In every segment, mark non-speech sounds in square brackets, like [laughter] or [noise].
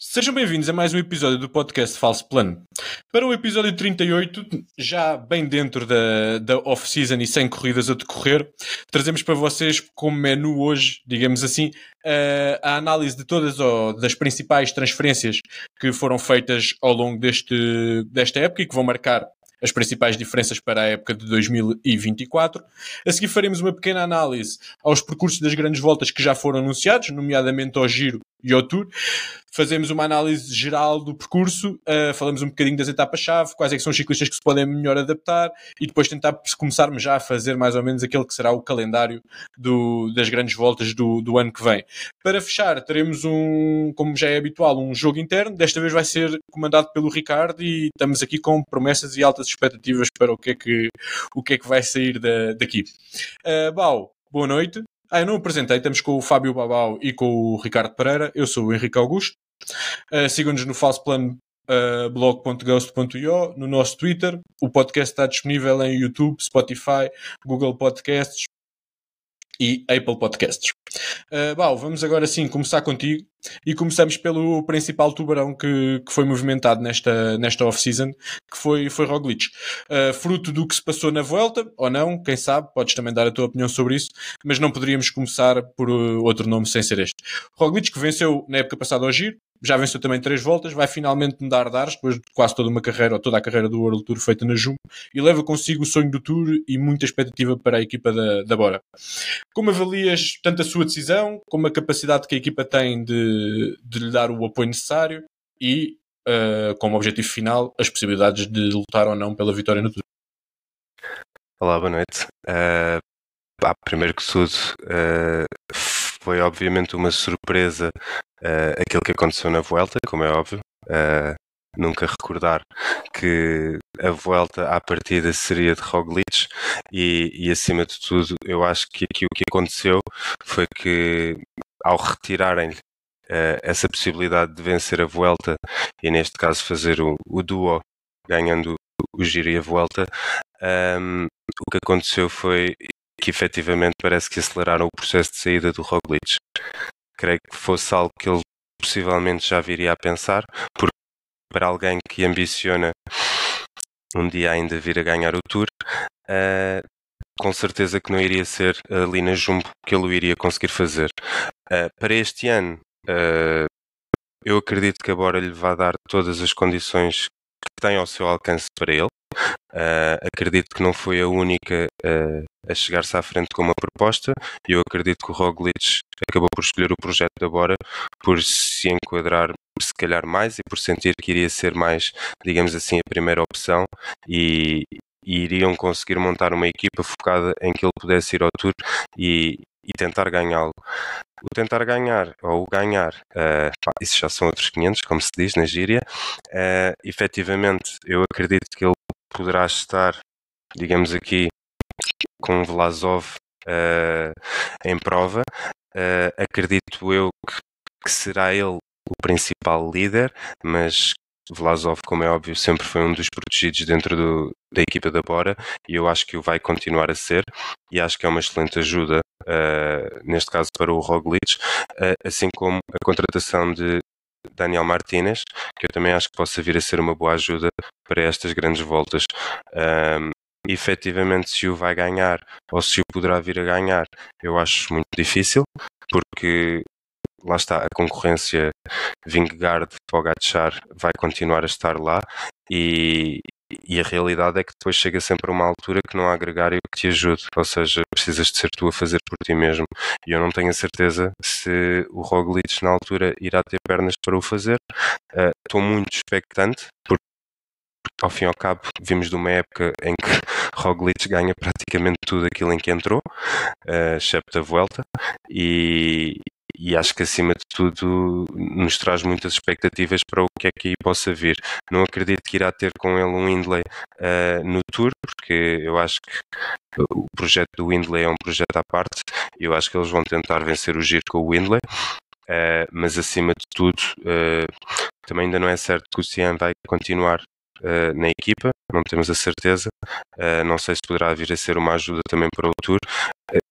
Sejam bem-vindos a mais um episódio do podcast Falso Plano. Para o episódio 38, já bem dentro da, da off-season e sem corridas a decorrer, trazemos para vocês como menu hoje, digamos assim, a, a análise de todas as das principais transferências que foram feitas ao longo deste, desta época e que vão marcar as principais diferenças para a época de 2024. A seguir faremos uma pequena análise aos percursos das grandes voltas que já foram anunciados, nomeadamente ao Giro e ao Tour. Fazemos uma análise geral do percurso, uh, falamos um bocadinho das etapas-chave, quais é que são os ciclistas que se podem melhor adaptar e depois tentar começarmos já a fazer mais ou menos aquele que será o calendário do, das grandes voltas do, do ano que vem. Para fechar, teremos um, como já é habitual, um jogo interno. Desta vez vai ser comandado pelo Ricardo e estamos aqui com promessas e altas expectativas para o que é que, o que, é que vai sair da, daqui. Uh, Bau, boa noite. Ah, eu não apresentei, estamos com o Fábio Babau e com o Ricardo Pereira. Eu sou o Henrique Augusto. Uh, Sigam-nos no falsoplano uh, blog.ghost.io, no nosso Twitter. O podcast está disponível em YouTube, Spotify, Google Podcasts e Apple Podcasts. Uh, Bau, vamos agora sim começar contigo e começamos pelo principal tubarão que, que foi movimentado nesta, nesta off-season, que foi, foi Roglic. Uh, fruto do que se passou na volta, ou não, quem sabe, podes também dar a tua opinião sobre isso, mas não poderíamos começar por uh, outro nome sem ser este. Roglic que venceu na época passada ao Giro, já venceu também três voltas, vai finalmente mudar de ares, depois de quase toda uma carreira, ou toda a carreira do World Tour feita na Jumbo, e leva consigo o sonho do Tour e muita expectativa para a equipa da, da Bora. Como avalias tanto a sua decisão, como a capacidade que a equipa tem de, de lhe dar o apoio necessário e, uh, como objetivo final, as possibilidades de lutar ou não pela vitória no Tour? Olá, boa noite. Uh, pá, primeiro que tudo, uh, foi obviamente uma surpresa uh, aquilo que aconteceu na Vuelta, como é óbvio. Uh, nunca recordar que a Vuelta à partida seria de Roglic e, e, acima de tudo eu acho que aqui o que aconteceu foi que ao retirarem uh, essa possibilidade de vencer a Vuelta e neste caso fazer o, o duo ganhando o Giro e a Vuelta um, o que aconteceu foi que efetivamente parece que aceleraram o processo de saída do Roglic. Creio que fosse algo que ele possivelmente já viria a pensar, porque para alguém que ambiciona um dia ainda vir a ganhar o Tour, uh, com certeza que não iria ser ali na Jumbo que ele o iria conseguir fazer. Uh, para este ano, uh, eu acredito que agora lhe vai dar todas as condições que tem ao seu alcance para ele. Uh, acredito que não foi a única uh, a chegar-se à frente com uma proposta eu acredito que o Roglic acabou por escolher o projeto da Bora por se enquadrar se calhar mais e por sentir que iria ser mais, digamos assim, a primeira opção e, e iriam conseguir montar uma equipa focada em que ele pudesse ir ao Tour e, e tentar ganhá-lo. O tentar ganhar ou o ganhar, uh, pá, isso já são outros 500, como se diz na gíria. Uh, efetivamente, eu acredito que ele poderá estar, digamos aqui, com Vlasov uh, em prova. Uh, acredito eu que, que, será ele o principal líder, mas Vlasov, como é óbvio, sempre foi um dos protegidos dentro do, da equipa da Bora e eu acho que o vai continuar a ser e acho que é uma excelente ajuda, uh, neste caso para o Roglic, assim como a contratação de Daniel Martinez, que eu também acho que possa vir a ser uma boa ajuda para estas grandes voltas. Um, efetivamente, se o vai ganhar ou se o poderá vir a ganhar, eu acho muito difícil, porque lá está, a concorrência Vingegaard, Pogacar vai continuar a estar lá e, e a realidade é que depois chega sempre a uma altura que não há gregário que te ajude, ou seja, precisas de ser tu a fazer por ti mesmo. E eu não tenho a certeza se o Roglic na altura irá ter pernas para o fazer. Uh, estou muito expectante, porque ao fim e ao cabo vimos de uma época em que [laughs] Roglic ganha praticamente tudo aquilo em que entrou, uh, excepto a Vuelta, e, e acho que acima de tudo nos traz muitas expectativas para o que é que aí possa vir. Não acredito que irá ter com ele um Windley uh, no Tour, porque eu acho que o projeto do Windley é um projeto à parte eu acho que eles vão tentar vencer o giro com o Windley. Uh, mas acima de tudo, uh, também ainda não é certo que o Cian vai continuar Uh, na equipa, não temos a certeza. Uh, não sei se poderá vir a ser uma ajuda também para o Tour. Uh,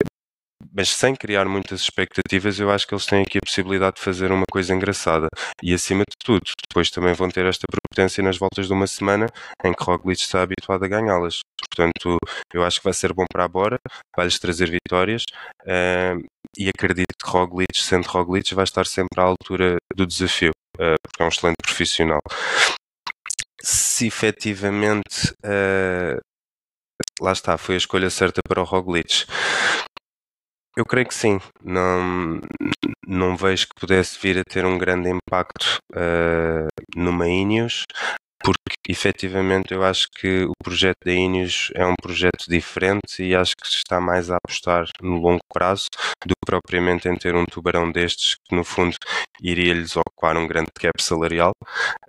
mas sem criar muitas expectativas, eu acho que eles têm aqui a possibilidade de fazer uma coisa engraçada. E acima de tudo, depois também vão ter esta prepotência nas voltas de uma semana em que Roglic está habituado a ganhá-las. Portanto, eu acho que vai ser bom para a Bora, vai-lhes trazer vitórias uh, e acredito que Roglic, sendo Roglic, vai estar sempre à altura do desafio, uh, porque é um excelente profissional. Se efetivamente uh, lá está, foi a escolha certa para o Roglic. Eu creio que sim. Não, não vejo que pudesse vir a ter um grande impacto uh, numa Ineos, porque efetivamente eu acho que o projeto da Ineos é um projeto diferente e acho que está mais a apostar no longo prazo do que propriamente em ter um tubarão destes que no fundo iria-lhes ocupar um grande cap salarial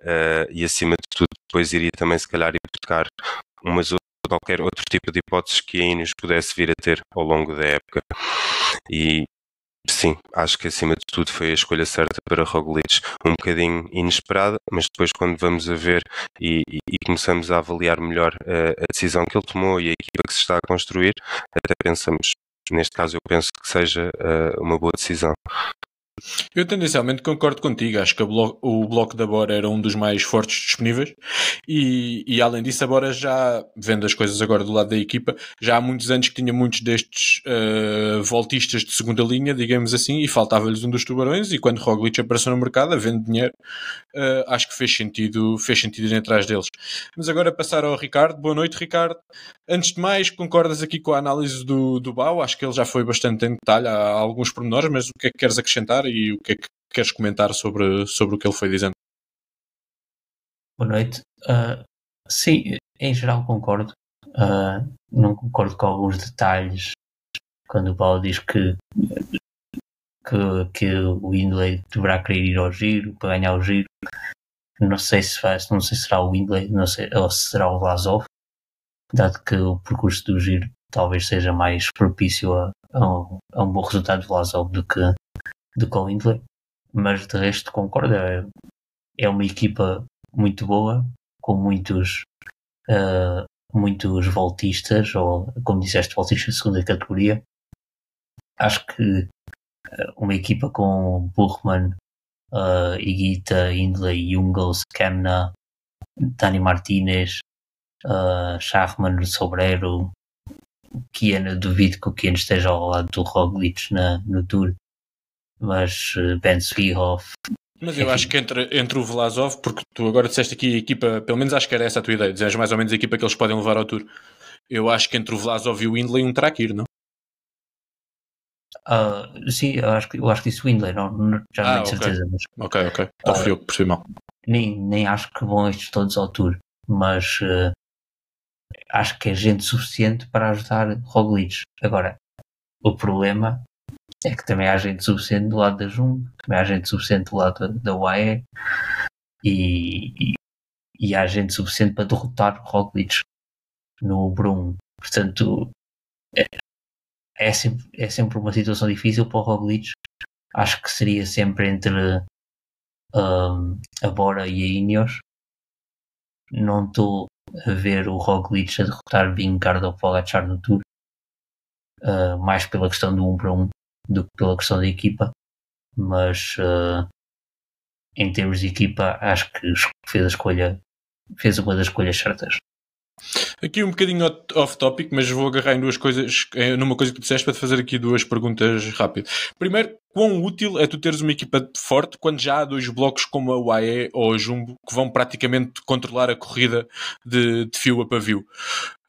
uh, e acima de tudo depois iria também se calhar hipotecar umas qualquer outro tipo de hipóteses que a Ineos pudesse vir a ter ao longo da época. E sim, acho que acima de tudo foi a escolha certa para Roglic. Um bocadinho inesperada, mas depois quando vamos a ver e, e, começamos a avaliar melhor uh, a decisão que ele tomou e a equipa que se está a construir, até pensamos, neste caso eu penso que seja uh, uma boa decisão. Eu tendencialmente concordo contigo. Acho que blo o bloco da Bora era um dos mais fortes disponíveis. E, e, além disso, a Bora já, vendo as coisas agora do lado da equipa, já há muitos anos que tinha muitos destes uh, voltistas de segunda linha, digamos assim, e faltava-lhes um dos tubarões. E quando Roglic apareceu no mercado, vendo dinheiro, uh, acho que fez sentido, fez sentido ir atrás deles. Mas agora passar ao Ricardo. Boa noite, Ricardo. Antes de mais, concordas aqui com a análise do, do Bau? Acho que ele já foi bastante em detalhe, há alguns pormenores, mas o que é que queres acrescentar? E o que é que queres comentar sobre, sobre o que ele foi dizendo? Boa noite. Uh, sim, em geral concordo. Uh, não concordo com alguns detalhes quando o Paulo diz que, que, que o Windley deverá querer ir ao giro para ganhar o giro. Não sei se faz, não sei se será o Windley, não sei, ou se será o Vlasov, dado que o percurso do giro talvez seja mais propício a, a, um, a um bom resultado de Vlasov do que, de Collindley, mas de resto concordo. É, é uma equipa muito boa, com muitos, uh, muitos voltistas, ou como disseste, voltistas de segunda categoria. Acho que uh, uma equipa com Buchmann, uh, Iguita, Hindley, Jungels, Kemna, Dani Martinez, uh, Schachmann, Sobrero, Kiana, duvido que o Kiana esteja ao lado do Roglic na, no Tour mas eh, Ben Svihov. Mas eu acho que entre, entre o Vlasov, porque tu agora disseste aqui a equipa, pelo menos acho que era essa a tua ideia, dizes mais ou menos a equipa que eles podem levar ao Tour. Eu acho que entre o Vlasov e o Windley um terá que ir, não? Uh, sim, eu acho, que, eu acho que isso Windley, não, não já não ah, tenho okay. certeza. Mas, ok, ok. Então uh, fui eu que percebi mal. Nem, nem acho que vão estes todos ao Tour, mas uh, acho que é gente suficiente para ajudar Roglic. Agora, o problema é que também há gente suficiente do lado da Jung, também há gente suficiente do lado da, UAE e, e, e, há gente suficiente para derrotar Roglic no Brum. Portanto, é, é, sempre, é sempre uma situação difícil para o Roglic. Acho que seria sempre entre um, a Bora e a Ineos. Não estou a ver o Roglic a derrotar Vingegaard ou Pogacar no Tour. Uh, mais pela questão do 1 para 1 do que pela questão da equipa, mas uh, em termos de equipa acho que fez a escolha, fez uma das escolhas certas. Aqui um bocadinho off-topic, mas vou agarrar em duas coisas, numa coisa que tu disseste para te fazer aqui duas perguntas rápidas. Primeiro, quão útil é tu teres uma equipa forte quando já há dois blocos como a UAE ou a Jumbo que vão praticamente controlar a corrida de, de fio a pavio?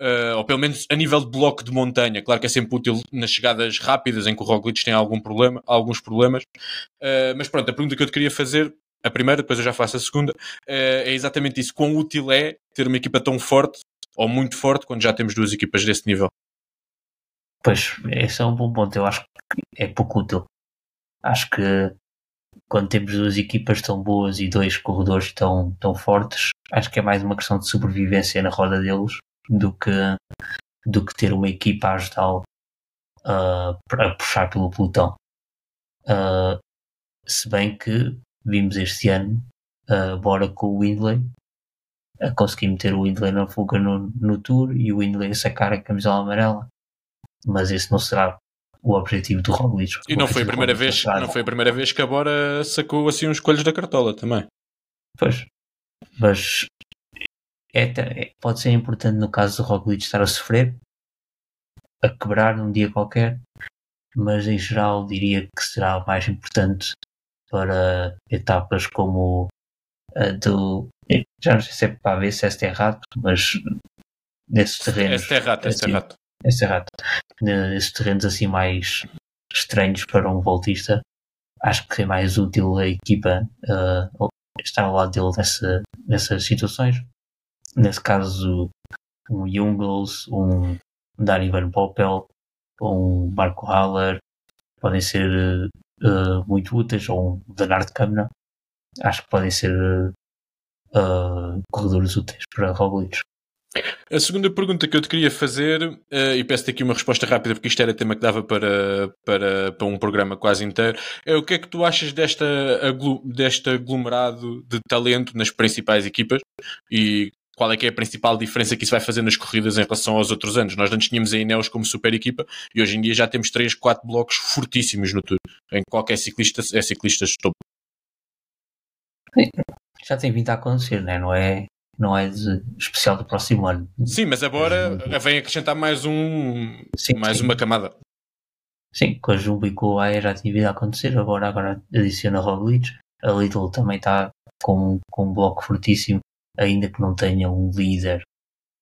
Uh, ou pelo menos a nível de bloco de montanha. Claro que é sempre útil nas chegadas rápidas em que o Roglic tem algum problema, alguns problemas. Uh, mas pronto, a pergunta que eu te queria fazer a primeira, depois eu já faço a segunda, eh, é exatamente isso. Quão útil é ter uma equipa tão forte ou muito forte quando já temos duas equipas desse nível? Pois, esse é um bom ponto. Eu acho que é pouco útil. Acho que quando temos duas equipas tão boas e dois corredores tão, tão fortes, acho que é mais uma questão de sobrevivência na roda deles do que, do que ter uma equipa a ajudá-lo uh, a puxar pelo pelotão. Uh, se bem que vimos este ano, uh, bora com o Windley, a conseguir meter o Windley na fuga no, no Tour e o Windley a sacar a camisola amarela. Mas esse não será o objetivo do Roglic. E não foi a primeira vez, não foi a primeira vez que a Bora sacou assim uns coelhos da cartola também. Pois, mas é, é, pode ser importante no caso do Roglic estar a sofrer, a quebrar num dia qualquer, mas em geral diria que será mais importante para etapas como a do. Já não sei se é para ver se é errado, mas nesses terrenos. É errado, é errado. É errado. Nesses terrenos assim mais estranhos para um voltista, acho que é mais útil a equipa uh, estar ao lado dele nessa, nessas situações. Nesse caso, um Jungles, um Danny Van Poppel, um Marco Haller podem ser uh, muito úteis, ou um Bernard Câmara. Acho que podem ser uh, corredores úteis para Roglic. A segunda pergunta que eu te queria fazer, uh, e peço-te aqui uma resposta rápida, porque isto era tema que dava para, para, para um programa quase inteiro, é o que é que tu achas desta, deste aglomerado de talento nas principais equipas e qual é que é a principal diferença que isso vai fazer nas corridas em relação aos outros anos? Nós antes tínhamos a Ineos como super equipa e hoje em dia já temos 3, 4 blocos fortíssimos no Tour, em qualquer ciclista é ciclista de topo. Já tem vindo a acontecer, né? não é? não é de, especial do próximo ano. Sim, mas agora vem acrescentar mais um sim, mais sim. uma camada. Sim, com a Jumbo e com a AE já tinha vindo a acontecer, agora, agora adiciona Roglic. A Lidl também está com, com um bloco fortíssimo, ainda que não tenha um líder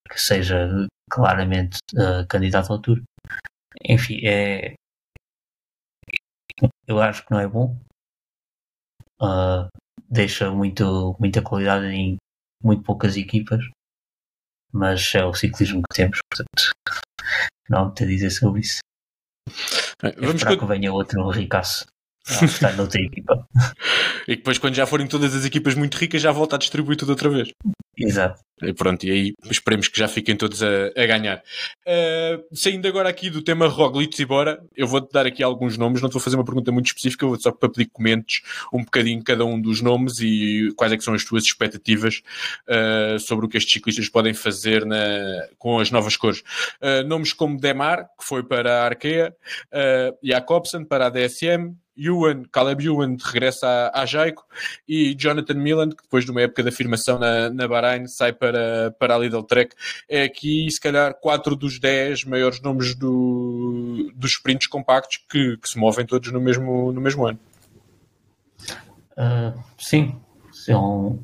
que seja claramente uh, candidato ao Tour. Enfim, é, eu acho que não é bom. Uh, deixa muito, muita qualidade em muito poucas equipas, mas é o ciclismo que temos, portanto não há muito a dizer sobre isso. Bem, vamos esperar que venha outro ricaço a estar noutra equipa. [laughs] e depois, quando já forem todas as equipas muito ricas, já volta a distribuir tudo outra vez. Exato. E pronto, e aí esperemos que já fiquem todos a, a ganhar. Uh, saindo agora aqui do tema Roglic e bora, eu vou-te dar aqui alguns nomes, não te vou fazer uma pergunta muito específica, vou só para pedir comentes um bocadinho cada um dos nomes e quais é que são as tuas expectativas uh, sobre o que estes ciclistas podem fazer na, com as novas cores. Uh, nomes como Demar, que foi para a Arkea, Jacobsen para a DSM, Ewan, Caleb Ewan regressa à, Jaico e Jonathan Milland, que depois de uma época de afirmação na, na Bahrein, sai para, para a Lidl Trek. É aqui, se calhar, 4 dos 10 maiores nomes do, dos sprints compactos que, que se movem todos no mesmo, no mesmo ano. Uh, sim, são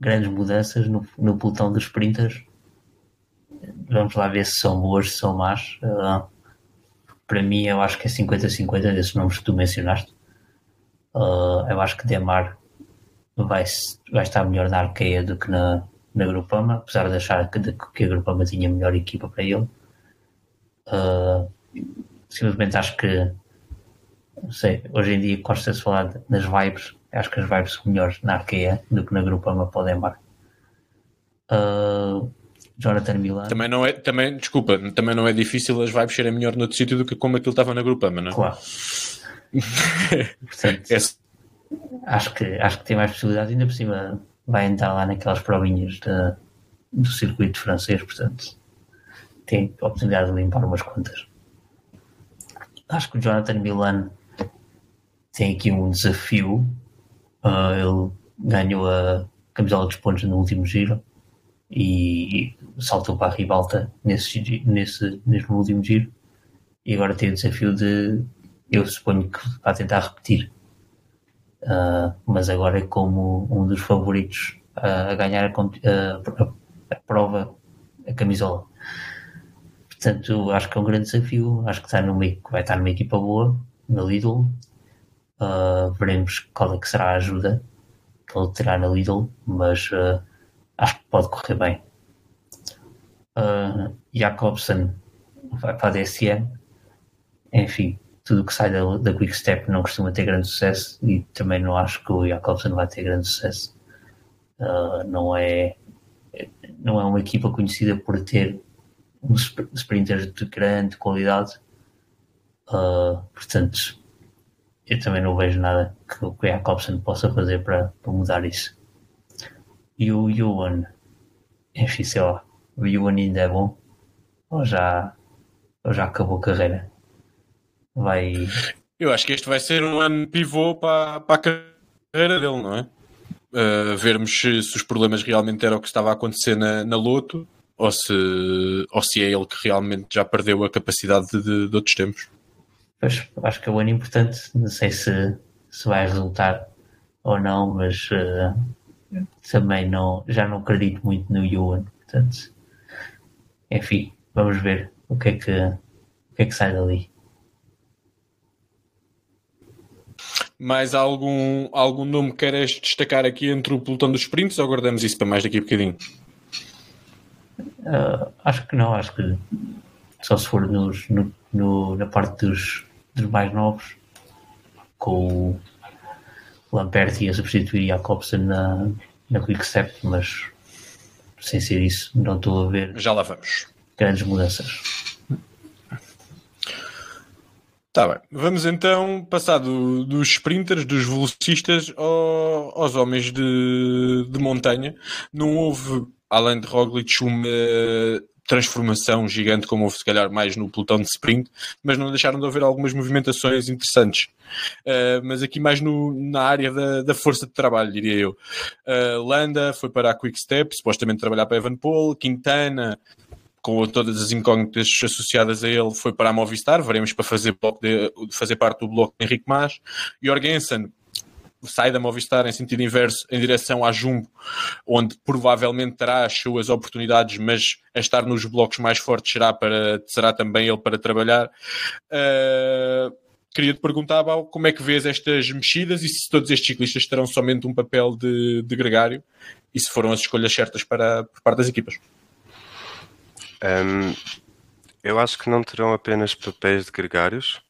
grandes mudanças no, no pelotão dos sprinters. Vamos lá ver se são boas, se são más. Uh, para mim eu acho que é 50-50 desses nomes que tu mencionaste. Uh, eu acho que Demar vai, vai estar melhor na Arqueia do que na, na Grupama, apesar de achar que, de, que a Grupama tinha melhor equipa para ele. Uh, simplesmente acho que não sei, hoje em dia gosta-se falar nas vibes. Acho que as vibes são melhores na Arqueia do que na Grupama para o Demar. Uh, Jonathan Milan. Também não é, também, desculpa, também não é difícil as vibes serem melhor noutro sítio do que como aquilo estava na Grupama, não é? Claro. Portanto, [laughs] é... acho, que, acho que tem mais possibilidade, ainda por cima vai entrar lá naquelas provinhas do circuito francês, portanto tem a oportunidade de limpar umas quantas. Acho que o Jonathan Milan tem aqui um desafio. Uh, ele ganhou a camisola dos pontos no último giro e saltou para a ribalta nesse, nesse, nesse último giro. E agora tem o desafio de eu suponho que vai tentar repetir. Uh, mas agora é como um dos favoritos uh, a ganhar a, a, a, prova a camisola. Portanto acho que é um grande desafio. Acho que está numa, vai estar numa equipa boa na Lidl. Uh, veremos qual é que será a ajuda que ele terá na Lidl mas uh, acho que pode correr bem. Uh, Jacobsen vai para a DSM. Enfim, tudo que sai da, da Quick Step não costuma ter grande sucesso e também não acho que o Jacobsen vai ter grande sucesso. Uh, não é não é uma equipa conhecida por ter uns sprinters de grande qualidade. Uh, portanto, eu também não vejo nada que o Jacobsen possa fazer para, para mudar isso. E o Yuan, enfim, sei lá, o Yuan ainda é bom? Ou já, ou já acabou a carreira? vai. Eu acho que este vai ser um ano pivô para, para a carreira dele, não é? Uh, vermos se, se, os problemas realmente eram o que estava a acontecer na, na Loto ou se, ou se é ele que realmente já perdeu a capacidade de, de outros tempos. Pois, acho que é um ano importante. Não sei se, se vai resultar ou não, mas uh, também não, já não acredito muito no Yuan. Portanto, enfim, vamos ver o que é que, o que, é que sai dali. Mais algum, algum nome que queres destacar aqui entre o pelotão dos sprints ou guardamos isso para mais daqui a bocadinho? Uh, acho que não, acho que só se for nos, no, no, na parte dos, dos mais novos, com o Lamperti a substituir Jacobsen na, na Quickstep, mas sem ser isso, não estou a ver. Já lá vamos. Grandes mudanças. Tá bem. Vamos então passar do, dos sprinters, dos velocistas, ao, aos homens de, de montanha. Não houve, além de Roglic, uma transformação gigante, como houve se calhar mais no pelotão de sprint, mas não deixaram de haver algumas movimentações interessantes. Uh, mas aqui mais no, na área da, da, força de trabalho, diria eu. Uh, Landa foi para a Quick Step, supostamente trabalhar para Evan Paul, Quintana com todas as incógnitas associadas a ele, foi para a Movistar, veremos para fazer, de, fazer parte do bloco de Henrique Mas. Jorgensen sai da Movistar em sentido inverso em direção à Jumbo, onde provavelmente terá as suas oportunidades, mas a estar nos blocos mais fortes será, para, será também ele para trabalhar. Uh, queria te perguntar, Bal, como é que vês estas mexidas e se todos estes ciclistas terão somente um papel de, de gregário e se foram as escolhas certas para, por parte das equipas? Um, eu acho que não terão apenas papéis de gregários,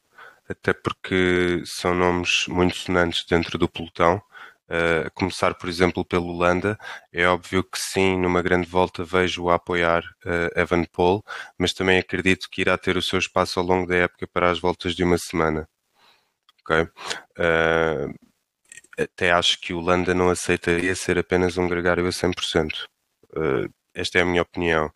até porque são nomes muito sonantes dentro do pelotão. Uh, a começar, por exemplo, pelo Landa, é óbvio que sim, numa grande volta vejo-o a apoiar uh, Evan Paul, mas também acredito que irá ter o seu espaço ao longo da época para as voltas de uma semana. Ok? Uh, até acho que o Landa não aceitaria ser apenas um gregário a 100%. Uh, esta é a minha opinião.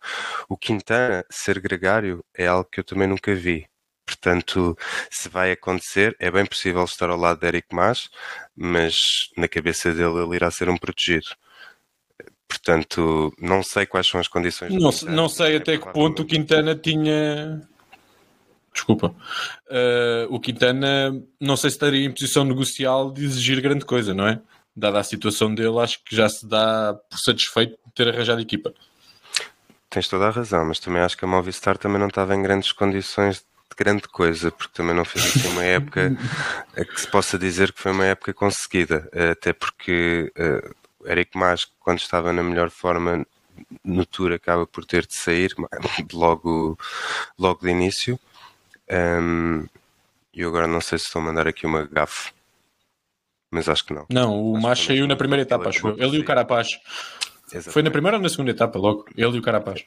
O Quintana ser gregário é algo que eu também nunca vi. Portanto, se vai acontecer, é bem possível estar ao lado de Eric Mas, mas na cabeça dele ele irá ser um protegido. Portanto, não sei quais são as condições. Não, não sei até que ponto o Quintana tinha. Desculpa. Uh, o Quintana, não sei se estaria em posição negocial de exigir grande coisa, não é? Dada a situação dele, acho que já se dá por satisfeito de ter arranjado equipa. Tens toda a razão, mas também acho que a Movistar também não estava em grandes condições de grande coisa, porque também não fez assim uma época [laughs] que se possa dizer que foi uma época conseguida, até porque uh, Eric Mas, quando estava na melhor forma no Tour, acaba por ter de sair [laughs] logo, logo de início. Um, e eu agora não sei se estou a mandar aqui uma gafe, mas acho que não. Não, o Mas saiu na primeira etapa, acho eu. Ele e o Carapaz. Exatamente. Foi na primeira ou na segunda etapa, logo? Ele e o Carapaz.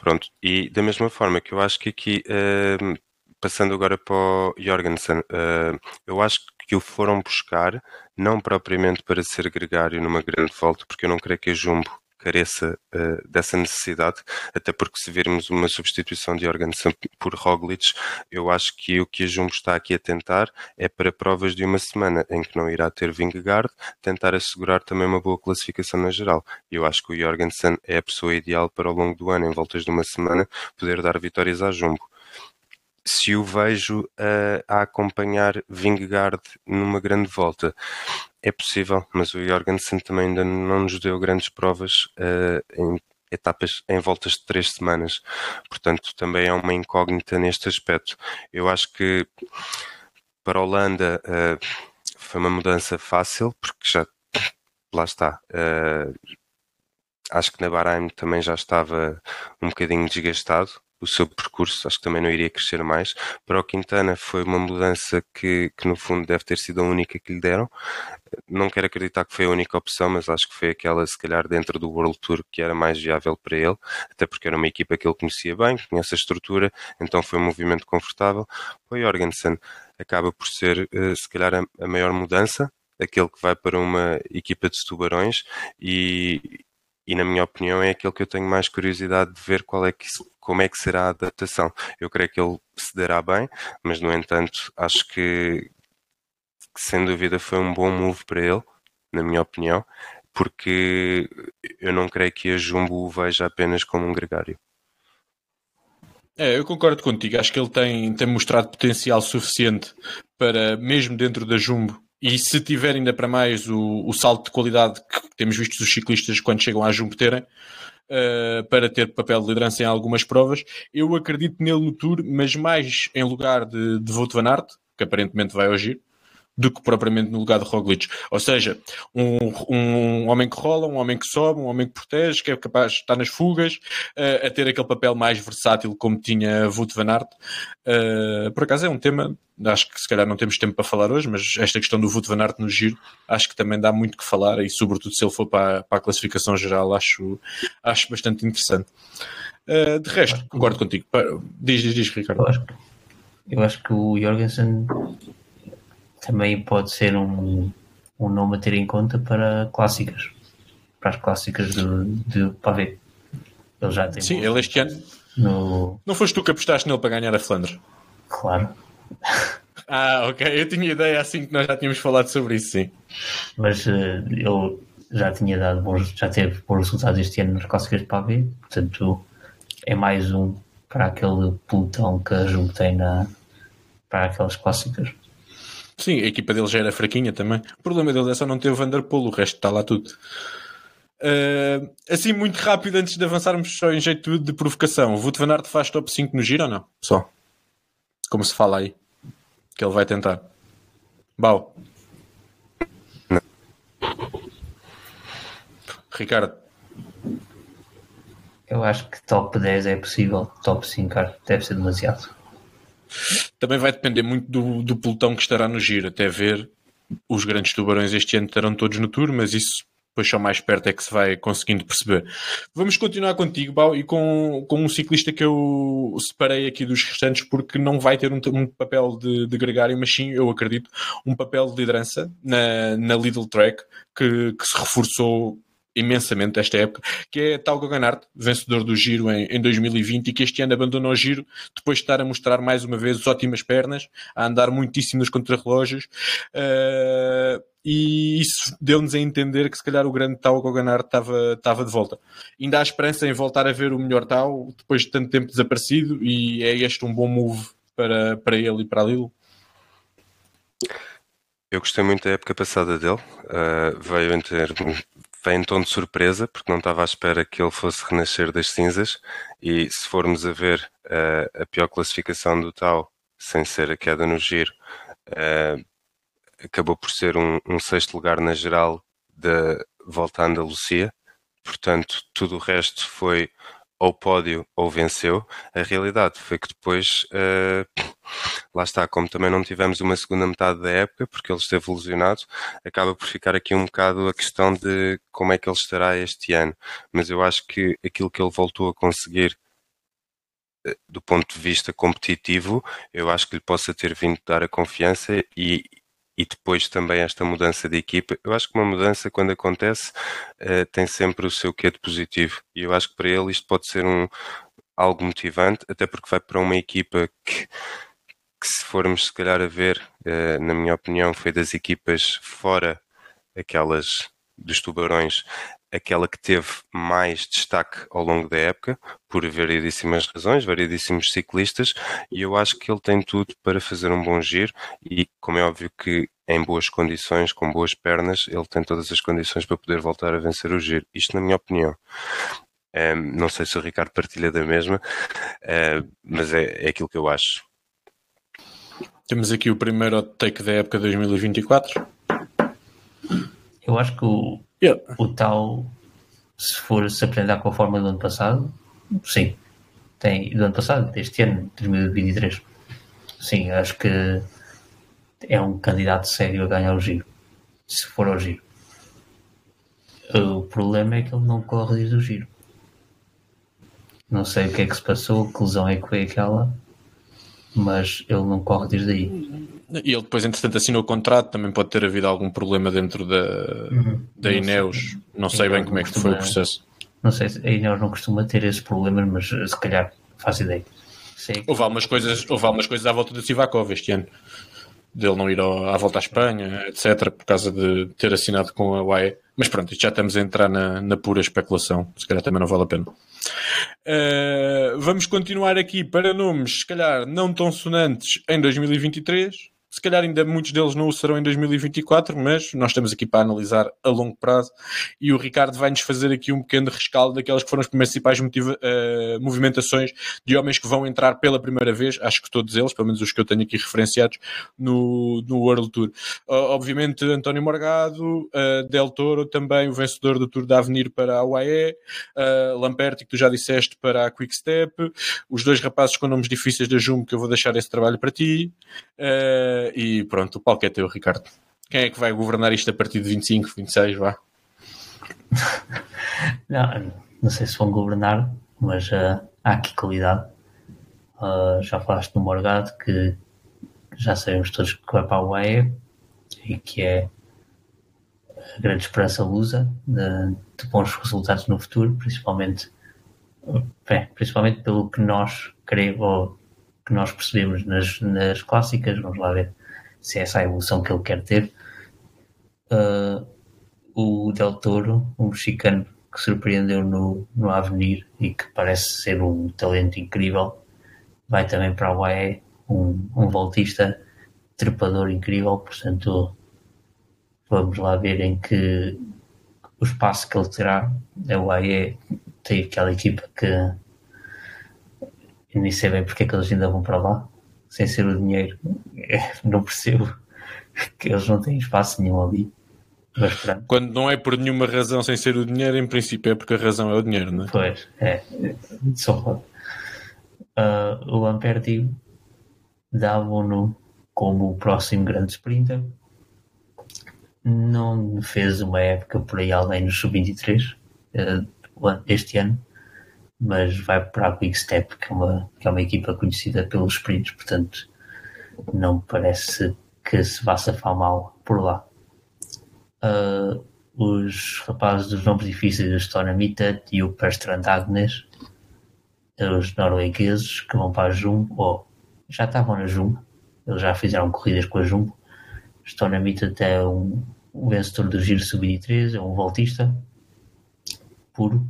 Pronto, e da mesma forma que eu acho que aqui, uh, passando agora para o Jorgensen, uh, eu acho que o foram buscar, não propriamente para ser gregário numa grande volta, porque eu não creio que a Jumbo careça uh, dessa necessidade, até porque se virmos uma substituição de Jorgensen por Roglic, eu acho que o que a Jumbo está aqui a tentar é para provas de uma semana em que não irá ter Vingegaard, tentar assegurar também uma boa classificação na geral. Eu acho que o Jorgensen é a pessoa ideal para ao longo do ano, em voltas de uma semana, poder dar vitórias à Jumbo se o vejo a acompanhar Vingegaard numa grande volta. É possível, mas o Jorgensen também ainda não nos deu grandes provas uh, em etapas em voltas de três semanas. Portanto, também é uma incógnita neste aspecto. Eu acho que para a Holanda uh, foi uma mudança fácil, porque já lá está. Uh, acho que na Bahrein também já estava um bocadinho desgastado o seu percurso, acho que também não iria crescer mais. Para o Quintana foi uma mudança que, que no fundo deve ter sido a única que lhe deram. Não quero acreditar que foi a única opção, mas acho que foi aquela, se calhar, dentro do World Tour que era mais viável para ele, até porque era uma equipa que ele conhecia bem, conhece a estrutura, então foi um movimento confortável. O Jorgensen acaba por ser, eh, se calhar, a maior mudança, aquele que vai para uma equipa de tubarões e, e na minha opinião é aquele que eu tenho mais curiosidade de ver qual é que, como é que será a adaptação. Eu creio que ele se dará bem, mas no entanto acho que, que sem dúvida foi um bom move para ele, na minha opinião, porque eu não creio que a Jumbo o veja apenas como um gregário. É, eu concordo contigo. Acho que ele tem, tem mostrado potencial suficiente para, mesmo dentro da Jumbo, e se tiver ainda para mais o, o salto de qualidade que temos visto os ciclistas quando chegam à Jumbo terem, uh, para ter papel de liderança em algumas provas, eu acredito nele no Tour, mas mais em lugar de, de Wout van Aert, que aparentemente vai ao giro, do que propriamente no lugar de Roglic. Ou seja, um, um homem que rola, um homem que sobe, um homem que protege, que é capaz de estar nas fugas, uh, a ter aquele papel mais versátil como tinha Wout van Aert. Uh, por acaso é um tema, acho que se calhar não temos tempo para falar hoje, mas esta questão do Wout van Aert no giro, acho que também dá muito que falar e sobretudo se ele for para, para a classificação geral, acho, acho bastante interessante. Uh, de resto, concordo contigo. Diz, diz, diz, Ricardo. Eu acho, eu acho que o Jorgensen também pode ser um, um nome a ter em conta para clássicas, para as clássicas de, de ver Ele já tem. Sim, ele este ano. No... Não foste tu que apostaste nele para ganhar a Flandres? Claro. [laughs] Ah, ok. Eu tinha ideia assim que nós já tínhamos falado sobre isso, sim. Mas uh, ele já tinha dado bons, já teve bons resultados este ano nas clássicas de Pavé, portanto é mais um para aquele pelotão que a Jumbo tem na, para aquelas clássicas. Sim, a equipa dele já era fraquinha também. O problema dele é só não ter o Vanderpool, o resto está lá tudo. Uh, assim, muito rápido, antes de avançarmos só em jeito de provocação, o Wout van Aert faz top 5 no giro ou não? Só. Como se fala aí. Que ele vai tentar. Bau. Ricardo. Eu acho que top 10 é possível. Top 5 deve ser demasiado. Também vai depender muito do, do pelotão que estará no giro, até ver. Os grandes tubarões este ano estarão todos no tour, mas isso depois só mais perto é que se vai conseguindo perceber. Vamos continuar contigo, Bau, e com, com um ciclista que eu separei aqui dos restantes porque não vai ter um, um papel de, de, gregário, mas sim, eu acredito, um papel de liderança na, na Lidl Track que, que se reforçou imensamente esta época, que é Tal Ganart, vencedor do Giro em, em 2020 e que este ano abandonou o Giro depois de estar a mostrar mais uma vez ótimas pernas, a andar muitíssimo nos contrarrelógios uh, e isso deu-nos a entender que se calhar o grande Tal Ganart estava, estava de volta. Ainda há esperança em voltar a ver o melhor Tal depois de tanto tempo desaparecido e é este um bom move para, para ele e para a Lilo? Eu gostei muito da época passada dele. Uh, veio em ter vem em tom de surpresa, porque não estava à espera que ele fosse renascer das cinzas. E se formos a ver uh, a pior classificação do Tau, sem ser a queda no giro, uh, acabou por ser um, um, sexto lugar na geral da volta à Andalucia. Portanto, tudo o resto foi ou pódio ou venceu. A realidade foi que depois, uh, lá está, como também não tivemos uma segunda metade da época, porque ele esteve lesionado, acaba por ficar aqui um bocado a questão de como é que ele estará este ano. Mas eu acho que aquilo que ele voltou a conseguir eh, do ponto de vista competitivo, eu acho que lhe possa ter vindo dar a confiança e, e depois também esta mudança de equipa. Eu acho que uma mudança, quando acontece, uh, tem sempre o seu quê de positivo. E eu acho que para ele isto pode ser um, algo motivante, até porque vai para uma equipa que, que se formos se calhar a ver, uh, na minha opinião, foi das equipas fora aquelas dos tubarões aquela que teve mais destaque ao longo da época, por variedíssimas razões, variedíssimos ciclistas, e eu acho que ele tem tudo para fazer um bom giro e, como é óbvio que em boas condições, com boas pernas, ele tem todas as condições para poder voltar a vencer o giro. Isto na minha opinião. Um, não sei se o Ricardo partilha da mesma, uh, mas é, é aquilo que eu acho. Temos aqui o primeiro take da época 2024. Eu acho que o, Yeah. O tal, se for se aprender com a forma do ano passado, sim. Tem, do ano passado, deste ano, 2023. Sim, acho que é um candidato sério a ganhar o giro. Se for ao giro. O problema é que ele não corre desde o giro. Não sei o que é que se passou, que lesão é que foi aquela, mas ele não corre desde aí. E ele depois, entretanto, assinou o contrato, também pode ter havido algum problema dentro da, uhum. da Ineos. Não sei bem como é que foi o processo. Não sei, se a Ineos não costuma ter esses problemas, mas eh, se calhar faço ideia. Sei. Houve algumas coisas, houve algumas coisas à volta do Sivakov este ano. Dele não ir ao, à volta à Espanha, etc., por causa de ter assinado com a UAE. Mas pronto, isto já estamos a entrar na, na pura especulação. Se calhar também não vale a pena. Uh, vamos continuar aqui para nomes, se calhar não tão sonantes em 2023. Se calhar ainda muitos deles não o serão em 2024, mas nós estamos aqui para analisar a longo prazo e o Ricardo vai-nos fazer aqui um pequeno rescaldo daquelas que foram as principais motiva, uh, movimentações de homens que vão entrar pela primeira vez, acho que todos eles, pelo menos os que eu tenho aqui referenciados, no, no World Tour. Uh, obviamente António Morgado, uh, Del Toro também, o vencedor do Tour da Avenir para a UAE, uh, Lamperti, que tu já disseste, para a Quick Step, os dois rapazes com nomes difíceis da Jumbo, que eu vou deixar esse trabalho para ti. Uh, e pronto, o palco é teu, Ricardo. Quem é que vai governar isto a partir de 25, 26, vá? [laughs] não, não sei se vão governar, mas uh, há aqui qualidade. Uh, já falaste do Morgado, que já sabemos todos que vai para a UAE e que é a grande esperança lusa de, de bons resultados no futuro, principalmente, bem, principalmente pelo que nós queremos, que nós percebemos nas, nas clássicas. Vamos lá ver se é essa a evolução que ele quer ter. Uh, o Del Toro, um mexicano que surpreendeu no, no Avenir e que parece ser um talento incrível, vai também para a UAE, um, um voltista trepador incrível, portanto vamos lá ver em que o espaço que ele terá. A UAE tem aquela equipa que eu nem sei bem porque é que eles ainda vão para lá, sem ser o dinheiro. É, não percebo que eles não têm espaço nenhum ali. Mas, Quando não é por nenhuma razão sem ser o dinheiro, em princípio é porque a razão é o dinheiro, não é? Pois, é. Só uh, o Lamperti dava-no como o próximo grande sprinter. Não fez uma época por aí além no sub-23 uh, este ano mas vai para a Big Step, que é uma, que é uma equipa conhecida pelos sprints, portanto não parece que se vá safar mal por lá. Uh, os rapazes dos nomes difíceis, o Stona Mittet e o Perstrand Agnes, os noruegueses que vão para a Jumbo, ou já estavam na Jumbo, eles já fizeram corridas com a Jumbo. Stona Mittet é um, um vencedor do Giro Sub-23, é um voltista puro,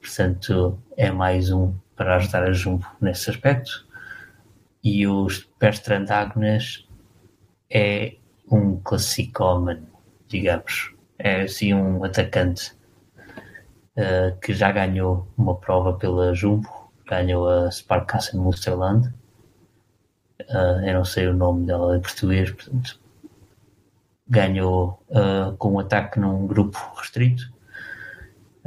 portanto é mais um para ajudar a Jumbo nesse aspecto. E o Bertrand Agnes é um classicómano, digamos. É assim um atacante uh, que já ganhou uma prova pela Jumbo, ganhou a Sparkassen Musterland. Uh, eu não sei o nome dela em português, portanto, ganhou uh, com um ataque num grupo restrito.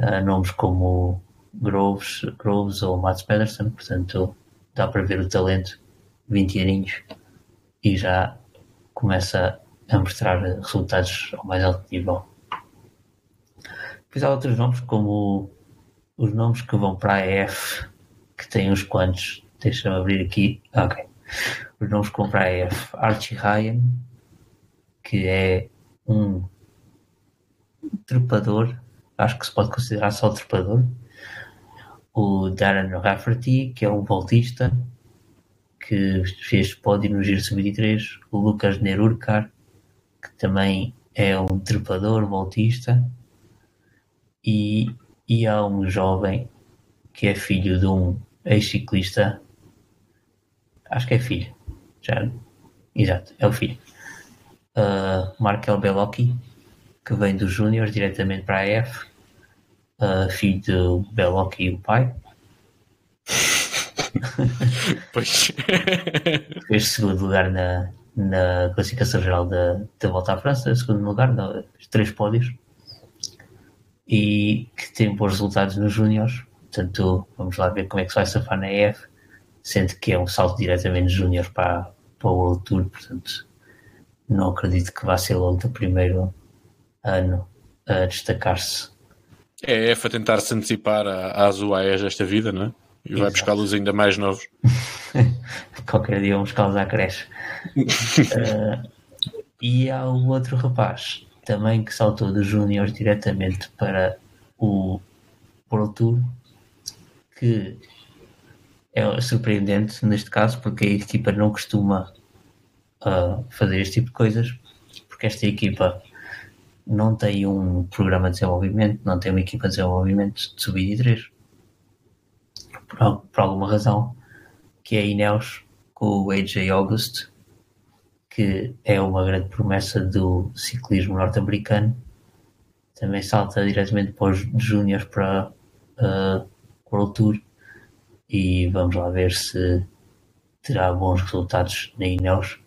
Uh, nomes como Groves, Groves ou Mats Pedersen, portanto dá para ver o talento, 20 aninhos, e já começa a mostrar resultados ao mais alto nível. Depois há outros nomes, como os nomes que vão para a EF, que tem uns quantos, deixa-me abrir aqui, ok. Os nomes que vão para a EF, Archie Ryan, que é um trepador, acho que se pode considerar só trepador, o Darren Rafferty, que é um voltista que fez pódio no Giro Sub-23, o Lucas Nerurkar, que também é um trepador voltista, e, e há um jovem que é filho de um ex-ciclista, acho que é filho, já, exato, é o filho, uh, Markel Bellocchi, que vem dos Júniors diretamente para a F uh, filho do Belloc e o pai. pois. [laughs] Fez segundo lugar na, na classificação geral da, da Volta à França, segundo lugar, no, três pódios. E que tem bons resultados nos Júniors. Portanto, vamos lá ver como é que se vai safar na EF, sendo que é um salto diretamente de Júnior para, para o World Tour. Portanto, não acredito que vá ser logo do primeiro ano a destacar-se é, é para tentar se antecipar às UAEs desta vida, não é? E vai buscá-los ainda mais novos. [laughs] Qualquer dia vamos buscá-los à creche. uh, [laughs] e há o outro rapaz também que saltou dos Júniors diretamente para o World Tour, que é surpreendente neste caso, porque a equipa não costuma uh, fazer este tipo de coisas, porque esta equipa não tem um programa de desenvolvimento, não tem uma equipa de desenvolvimento de sub-23, por, por, alguma razão, que é a Ineos com o AJ August, que é uma grande promessa do ciclismo norte-americano, também salta diretamente para os júniores para uh, World Tour. E vamos lá ver se terá bons resultados na Ineos,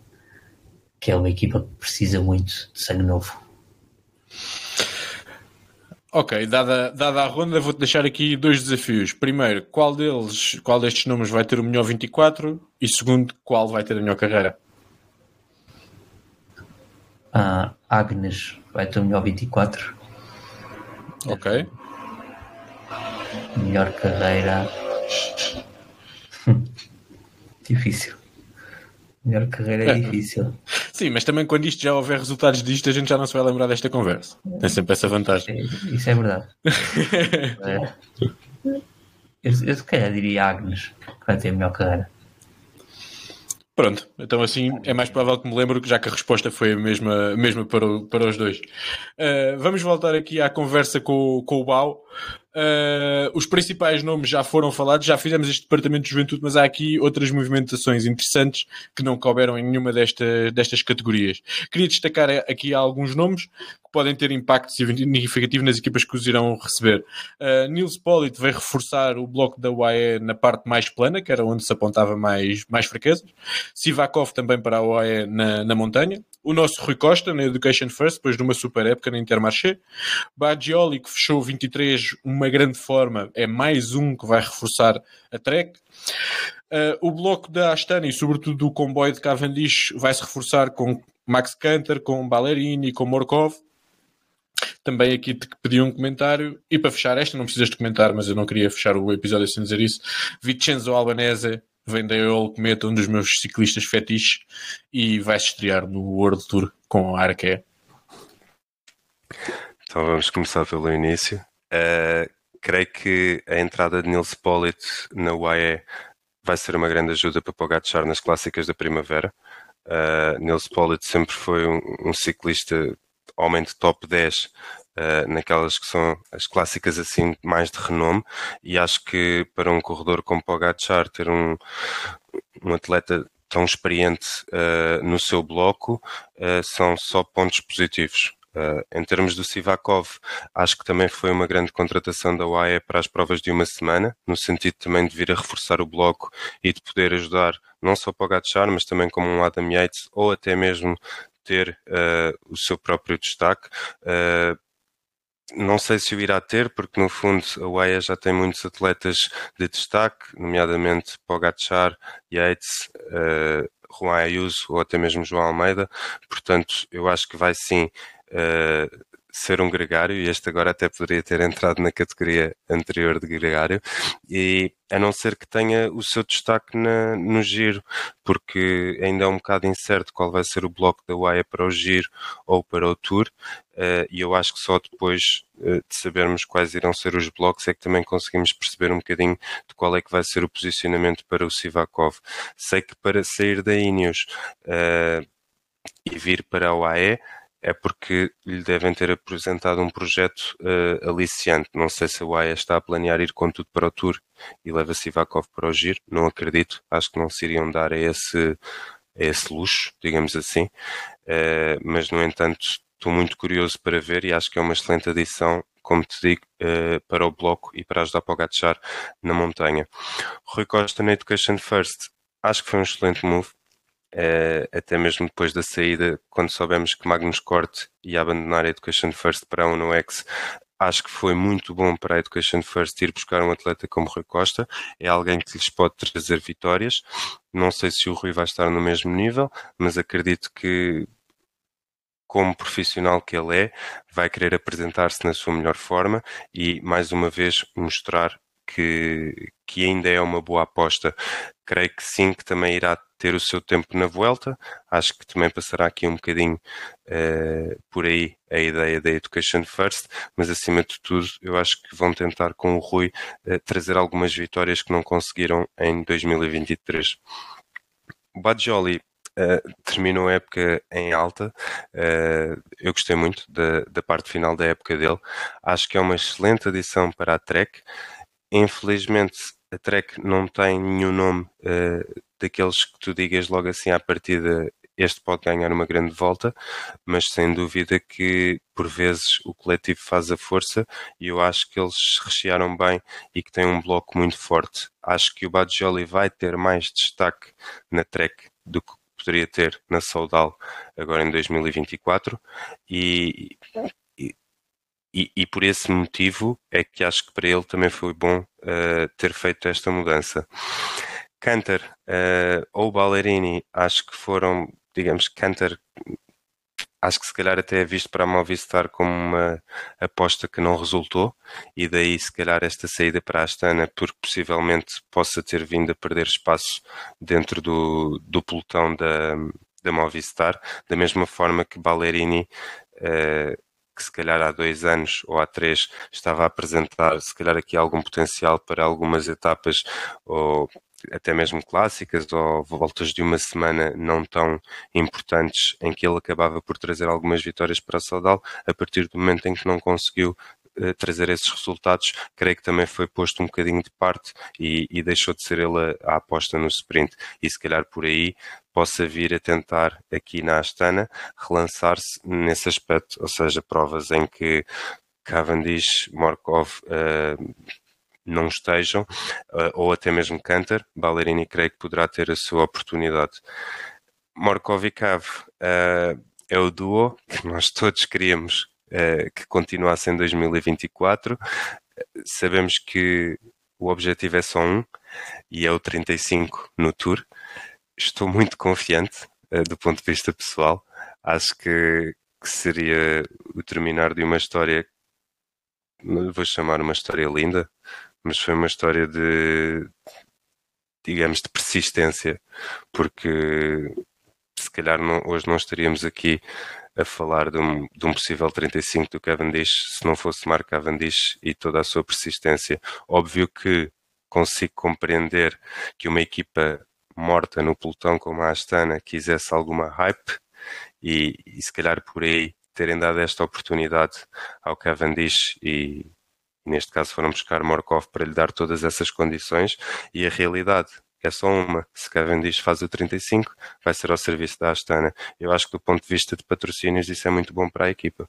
que é uma equipa que precisa muito de sangue novo. Ok, dada, dada a ronda, vou-te deixar aqui dois desafios. Primeiro, qual deles, qual destes números vai ter o melhor 24? E segundo, qual vai ter a melhor carreira? Uh, Agnes vai ter o melhor 24. Ok. Melhor carreira. [laughs] Difícil. Melhor carreira é, é difícil. Sim, mas também quando isto já houver resultados disto, a gente já não se vai lembrar desta conversa. Tem sempre essa vantagem. É, isso é verdade. [laughs] é. Eu, eu se calhar diria Agnes, que vai ter a melhor carreira. Pronto, então assim é mais provável que me lembro que já que a resposta foi a mesma, mesma para, o, para os dois. Uh, vamos voltar aqui à conversa com, com o Bau. Uh, os principais nomes já foram falados, já fizemos este departamento de juventude, mas há aqui outras movimentações interessantes que não couberam em nenhuma desta, destas categorias. Queria destacar aqui alguns nomes que podem ter impacto significativo nas equipas que os irão receber. Uh, Nils Pollitt vai reforçar o bloco da UAE na parte mais plana, que era onde se apontava mais, mais fraquezas. Sivakov também para a UAE na, na montanha. O nosso Rui Costa na Education First, depois de uma super época na Intermarché. Bagioli, que fechou 23, uma uma grande forma, é mais um que vai reforçar a Trek. Uh, o bloco da Astana e sobretudo do comboio de Cavendish vai se reforçar com Max Canter, com Ballerini, com Morkov. Também aqui te pedi um comentário. E para fechar esta, não precisas de comentar, mas eu não queria fechar o episódio sem dizer isso. Vincenzo Albanese vem da Eol Cometa, um dos meus ciclistas fetiches, e vai se estrear no World Tour com a Arqué. Então vamos começar pelo início. Uh, creio que a entrada de Nils Pollitt na UAE vai ser uma grande ajuda para Pogacar nas clássicas da primavera. Uh, Nils Pollitt sempre foi um, um ciclista homem de top 10 uh, ah, naquelas que são as clássicas assim mais de renome e acho que para um corredor como Pogacar ter um, um atleta tão experiente uh, no seu bloco uh, são só pontos positivos. Uh, em termos do Sivakov, acho que também foi uma grande contratação da UAE para as provas de uma semana, no sentido também de vir a reforçar o bloco e de poder ajudar não só para o Gatchar, mas também como um Adam Yates, ou até mesmo ter uh, o seu próprio destaque. Uh, não sei se o irá ter, porque no fundo a UAE já tem muitos atletas de destaque, nomeadamente Pogacar, Yates, uh, Juan Ayuso ou até mesmo João Almeida. Portanto, eu acho que vai sim uh, ser um gregário, e este agora até poderia ter entrado na categoria anterior de gregário, e a não ser que tenha o seu destaque na, no giro, porque ainda é um bocado incerto qual vai ser o bloco da UAE para o giro ou para o tour, uh, e eu acho que só depois uh, de sabermos quais irão ser os blocos é que também conseguimos perceber um bocadinho de qual é que vai ser o posicionamento para o Sivakov. Sei que para sair da Ineos uh, e vir para a UAE, é porque lhe devem ter apresentado um projeto uh, aliciante. Não sei se a UAE está a planear ir com tudo para o Tour e leva Sivakov para o Giro, não acredito. Acho que não se iriam dar a esse, a esse luxo, digamos assim. Uh, mas, no entanto, estou muito curioso para ver e acho que é uma excelente adição, como te digo, uh, para o bloco e para ajudar para o na montanha. Rui Costa na Education First, acho que foi um excelente move. Uh, até mesmo depois da saída, quando soubemos que Magnus Corte ia abandonar a Education First para a UNOX, acho que foi muito bom para a Education First ir buscar um atleta como Rui Costa. É alguém que lhes pode trazer vitórias. Não sei se o Rui vai estar no mesmo nível, mas acredito que, como profissional que ele é, vai querer apresentar-se na sua melhor forma e, mais uma vez, mostrar que, que ainda é uma boa aposta. Creio que sim, que também irá ter o seu tempo na volta. Acho que também passará aqui um bocadinho uh, por aí a ideia da Education First, mas acima de tudo, eu acho que vão tentar com o Rui uh, trazer algumas vitórias que não conseguiram em 2023. O Uh, terminou a época em alta. Uh, eu gostei muito da, da, parte final da época dele. Acho que é uma excelente adição para a Trek. Infelizmente, a Trek não tem nenhum nome uh, daqueles que tu digas logo assim à partida. Este pode ganhar uma grande volta, mas sem dúvida que por vezes o coletivo faz a força e eu acho que eles rechearam bem e que têm um bloco muito forte. Acho que o Badjoli vai ter mais destaque na Trek do que poderia ter na Saudal agora em 2024 e, e, e, por esse motivo é que acho que para ele também foi bom uh, ter feito esta mudança. Cantor uh, ou Ballerini, acho que foram, digamos, Cantor acho que se calhar até é visto para a Movistar como uma aposta que não resultou e daí se calhar esta saída para a Astana porque possivelmente possa ter vindo a perder espaço dentro do, do pelotão da, da Movistar, da mesma forma que Ballerini uh, que se calhar há dois anos ou há três estava a apresentar se calhar aqui algum potencial para algumas etapas ou até mesmo clássicas ou voltas de uma semana não tão importantes em que ele acabava por trazer algumas vitórias para a Saudal, a partir do momento em que não conseguiu uh, trazer esses resultados, creio que também foi posto um bocadinho de parte e, e deixou de ser ele a, a, aposta no sprint. E se calhar por aí possa vir a tentar aqui na Astana relançar-se nesse aspecto, ou seja, provas em que Cavendish, Morkov uh, não estejam, uh, ou até mesmo Cantor, Ballerini creio que poderá ter a sua oportunidade. Morkov e Cav uh, é o duo que nós todos queríamos que continuasse em 2024. Sabemos que o objetivo é só um e é o 35 no Tour. Estou muito confiante do ponto de vista pessoal. Acho que, que seria o terminar de uma história vou chamar uma história linda, mas foi uma história de, digamos, de persistência, porque se calhar não, hoje não estaríamos aqui a falar de um, de um, possível 35 do Cavendish se não fosse Mark Cavendish e toda a sua persistência. Óbvio que consigo compreender que uma equipa morta no pelotão como a Astana quisesse alguma hype e, e se calhar por aí terem dado esta oportunidade ao Cavendish e, neste caso foram buscar Morkov para lhe dar todas essas condições e a realidade é só uma. Se Cavendish faz o 35, vai ser ao serviço da Astana. Eu acho que do ponto de vista de patrocínios isso é muito bom para a equipa.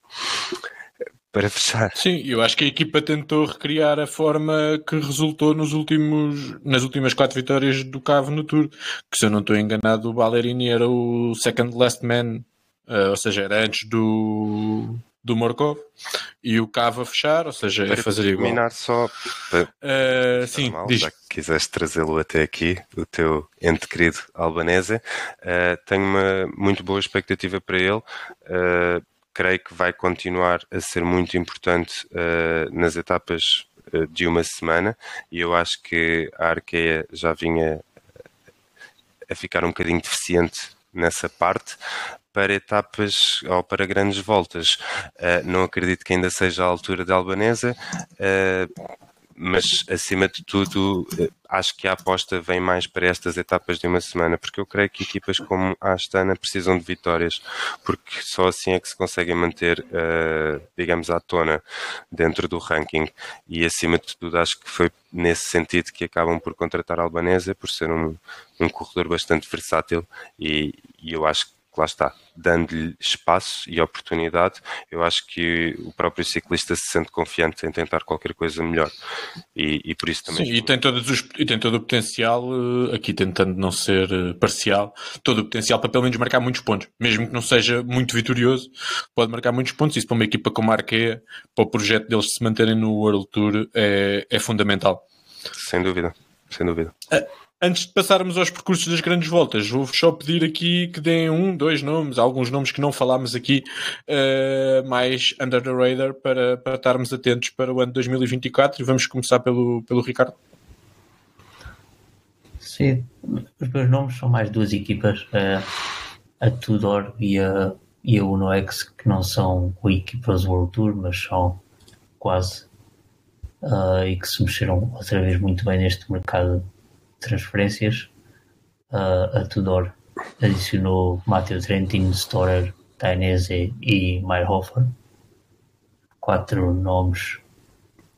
Para fechar. Sim, eu acho que a equipa tentou recriar a forma que resultou nos últimos, nas últimas quatro vitórias do Cavo no Tour. Que se eu não estou enganado, o Ballerini era o second last man, uh, ou seja, era antes do, do Morkov e o Cava fechar, ou seja, para é fazer igual. terminar só, para, uh, sim, mal, já que quiseste trazê-lo até aqui, o teu ente querido albanese, uh, tenho uma muito boa expectativa para ele. Uh, creio que vai continuar a ser muito importante nas etapas de uma semana e eu acho que a Arqueia já vinha a ficar um bocadinho deficiente nessa parte, para etapas ou para grandes voltas. Uh, não acredito que ainda seja a altura da Albanesa, uh, mas acima de tudo uh, acho que a aposta vem mais para estas etapas de uma semana, porque eu creio que equipas como a Astana precisam de vitórias, porque só assim é que se conseguem manter, digamos, à tona dentro do ranking. E acima de tudo acho que foi nesse sentido que acabam por contratar a Albanesa, por ser um, um corredor bastante versátil e, e eu acho que lá está, dando-lhe espaço e oportunidade, eu acho que o próprio ciclista se sente confiante em tentar qualquer coisa melhor. E, e por isso também. Sim, e tem, todos os, e tem todo o potencial, eh, aqui tentando não ser eh, parcial, todo o potencial para pelo menos marcar muitos pontos. Mesmo que não seja muito vitorioso, pode marcar muitos pontos. Isso para uma equipa como a Arkea, para o projeto deles se manterem no World Tour, é, é fundamental. Sem dúvida, sem dúvida. Antes de passarmos aos percursos das grandes voltas, vou-vos só pedir aqui que deem um, dois nomes, alguns nomes que não falámos aqui, uh, mais under the radar, para, para estarmos atentos para o ano 2024. E vamos começar pelo, pelo Ricardo. Sim, os meus nomes são mais duas equipas, uh, a Tudor e a, e a UnoX, que não são equipas World Tour, mas são quase, uh, e que se mexeram outra vez muito bem neste mercado transferências, uh, a Tudor adicionou Matteo Trentin, Storer, Dainese e Meyerhofer. Quatro nomes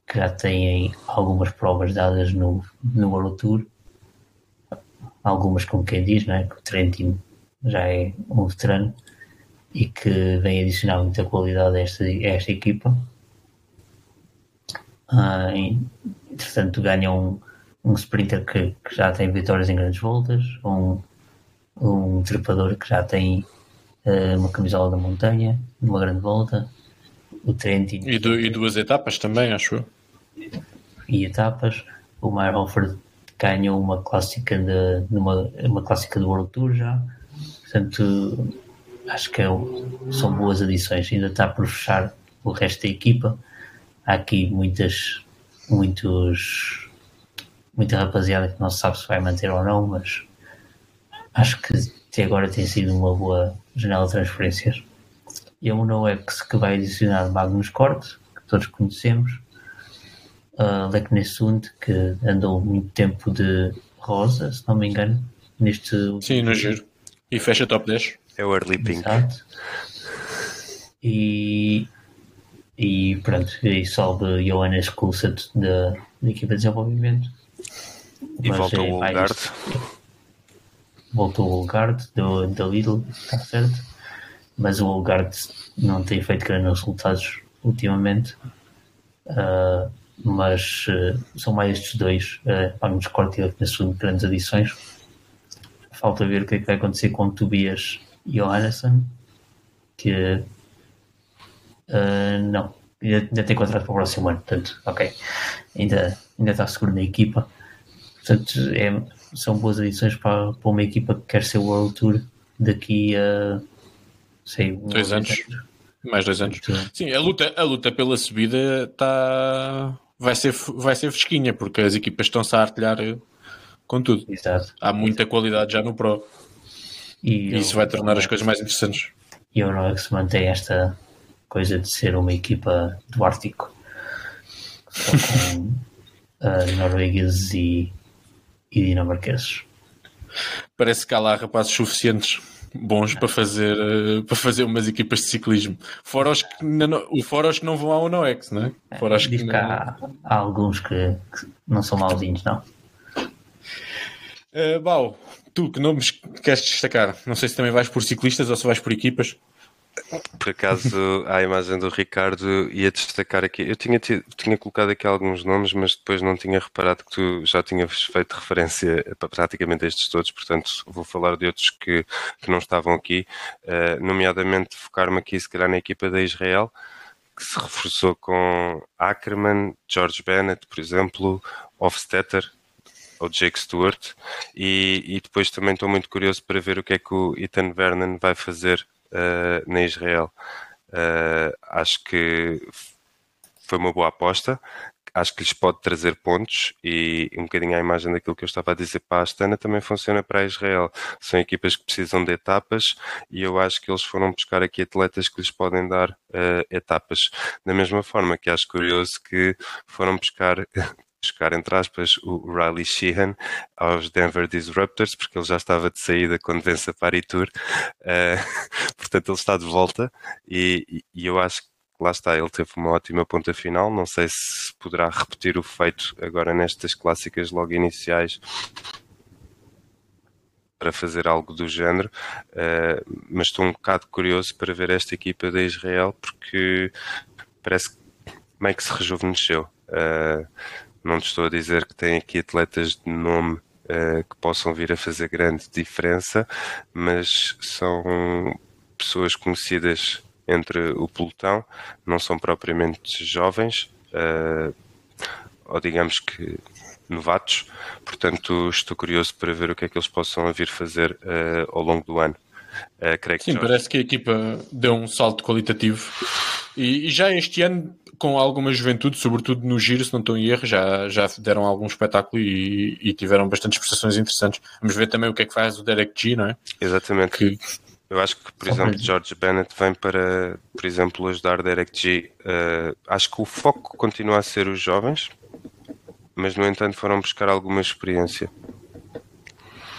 que já têm algumas provas dadas no, no World Tour. Algumas, como quem diz, né, que o Trentin já é um veterano e que vem adicionar muita qualidade a esta, a esta equipa. Uh, entretanto, ganham um, sprinter que, que, já tem vitórias em grandes voltas, um, um trepador que já tem uh, uma camisola da montanha, numa grande volta, o Trentin. E, do, e, duas etapas também, acho eu. E etapas. O Meyerhofer ganhou uma clássica, de, numa, uma clássica do World Tour já. Portanto, acho que é, são boas adições. Ainda está por fechar o resto da equipa. Há aqui muitas, muitos muita rapaziada que não se sabe se vai manter ou não, mas acho que até agora tem sido uma boa janela de transferências. E a UNOX que vai adicionar Magnus Corte, que todos conhecemos, uh, Leknesund, que andou muito tempo de rosa, se não me engano, neste. Sim, no giro. E fecha top 10. É o Early Pink. Exato. E, e pronto, e salve Johannes Kulset da, da equipa de desenvolvimento e volta o Olgard. Voltou o Olgard da Lidl, está certo. Mas o Olgard não tem feito grandes resultados ultimamente. Uh, mas uh, são mais estes dois, uh, Magnus Corte e Knessund, grandes adições. Falta ver o que é que vai acontecer com Tobias e Johannesson, que uh, não, ainda tem contrato para o próximo ano, portanto, ok, ainda, ainda está seguro na equipa. Portanto, é, são boas adições para, para uma equipa que quer ser World Tour daqui a sei, dois anos. anos. Mais dois anos. Sim, a luta, a luta pela subida está vai ser, vai ser fresquinha, porque as equipas estão-se a artilhar com tudo. Exato. Há muita qualidade já no Pro. E, e isso vai tornar as coisas mais interessantes. E o Nox mantém esta coisa de ser uma equipa do Ártico. [laughs] Só com uh, noruegueses e e dinamarqueses. Parece que há lá rapazes suficientes bons para fazer, uh, para fazer umas equipas de ciclismo. Fora os que não, fora os que não vão ao UNOX, não é? Fora os que, não... há, há, alguns que, que, não são mauzinhos, não? Uh, Bau, tu que nomes queres destacar? Não sei se também vais por ciclistas ou se vais por equipas. Por acaso, à imagem do Ricardo, ia destacar aqui. Eu tinha, tido, tinha colocado aqui alguns nomes, mas depois não tinha reparado que tu já tinhas feito referência para praticamente estes todos, portanto, vou falar de outros que, que não estavam aqui, uh, nomeadamente focar-me aqui, se calhar, na equipa da Israel, que se reforçou com Ackerman, George Bennett, por exemplo, Hofstetter, ou Jake Stewart, e, e depois também estou muito curioso para ver o que é que o Ethan Vernon vai fazer uh, na Israel. Uh, acho que foi uma boa aposta. Acho que lhes pode trazer pontos e um bocadinho a imagem daquilo que eu estava a dizer para a Astana também funciona para a Israel. São equipas que precisam de etapas e eu acho que eles foram buscar aqui atletas que lhes podem dar uh, etapas. Da mesma forma que acho curioso que foram buscar buscar, entre aspas, o Riley Sheehan aos Denver Disruptors, porque ele já estava de saída quando vence a Paris Tour. Uh, [laughs] portanto, ele está de volta e, e, eu acho que lá está, ele teve uma ótima ponta final. Não sei se poderá repetir o feito agora nestas clássicas logo iniciais para fazer algo do género, uh, mas estou um bocado curioso para ver esta equipa da Israel porque parece que meio que se rejuvenesceu. Uh, não te estou a dizer que tem aqui atletas de nome uh, que possam vir a fazer grande diferença, mas são pessoas conhecidas entre o pelotão, não são propriamente jovens, uh, ou digamos que novatos, portanto estou curioso para ver o que é que eles possam vir fazer uh, ao longo do ano. Uh, Sim, parece que a equipa deu um salto qualitativo. E, e, já este ano, com alguma juventude, sobretudo no giro, se não estou em erro, já, já deram algum espetáculo e, e tiveram bastantes prestações interessantes. Vamos ver também o que é que faz o Derek G, não é? Exatamente. Que, eu acho que, por Só exemplo, George Bennett vem para, por exemplo, ajudar Derek G. Uh, acho que o foco continua a ser os jovens, mas no entanto foram buscar alguma experiência.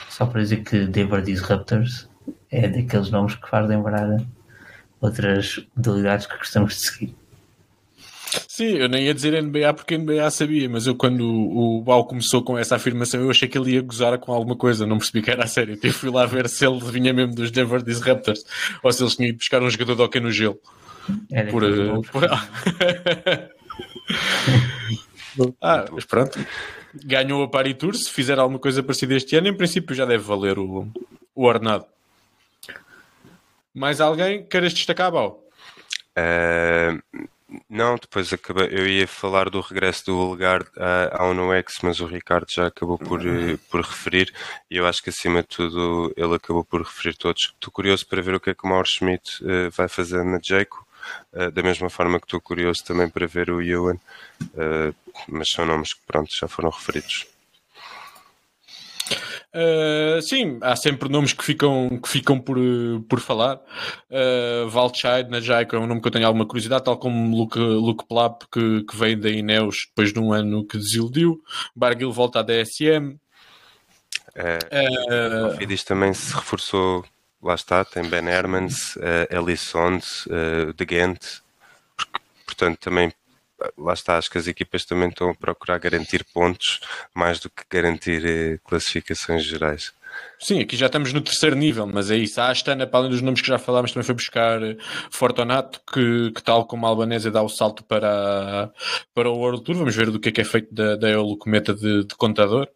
Só para dizer que Denver Disruptors é daqueles nomes que faz lembrar outras modalidades que gostamos de seguir. Sim, eu nem ia dizer NBA porque NBA sabia, mas eu quando o Bal começou com essa afirmação eu achei que ele ia gozar com alguma coisa, não percebi que era a sério. Eu fui lá ver se ele vinha mesmo dos Denver Disruptors ou se eles tinham ido buscar um jogador de hockey no gelo. Era por, uh, por... [laughs] ah, mas pronto. Ganhou a Paris Tour, se fizer alguma coisa parecida este ano, em princípio já deve valer o, o ordenado. Mais alguém queiras destacar, Bal? Uh, não, depois acabei, eu ia falar do regresso do lugar à UNOX, mas o Ricardo já acabou por, eh, por referir e eu acho que acima de tudo ele acabou por referir todos. Estou curioso para ver o que é que o Mauro Schmidt uh, vai fazer na Jaco, uh, da mesma forma que estou curioso também para ver o Ewan, uh, mas são nomes que pronto, já foram referidos. Uh, sim, há sempre nomes que ficam, que ficam por, por falar. Uh, Valchide na Jaico é um nome que eu tenho alguma curiosidade, tal como Luke, Luke Plap, que, que veio da Ineos depois de um ano que desiludiu. Barguil volta à DSM. Uh, o Fidis também se reforçou, lá está, tem Ben Hermans, uh, Elisond, uh, De Gent, portanto também lá está, acho que as equipas também estão a procurar garantir pontos mais do que garantir eh, classificações gerais. Sim, aqui já estamos no terceiro nível, mas é isso. A Astana, para além dos nomes que já falámos, também foi buscar eh, Fortunato, que, que tal como a Albanese dá o salto para, para o World Tour. Vamos ver do que é que é feito da, da Cometa de, de contador.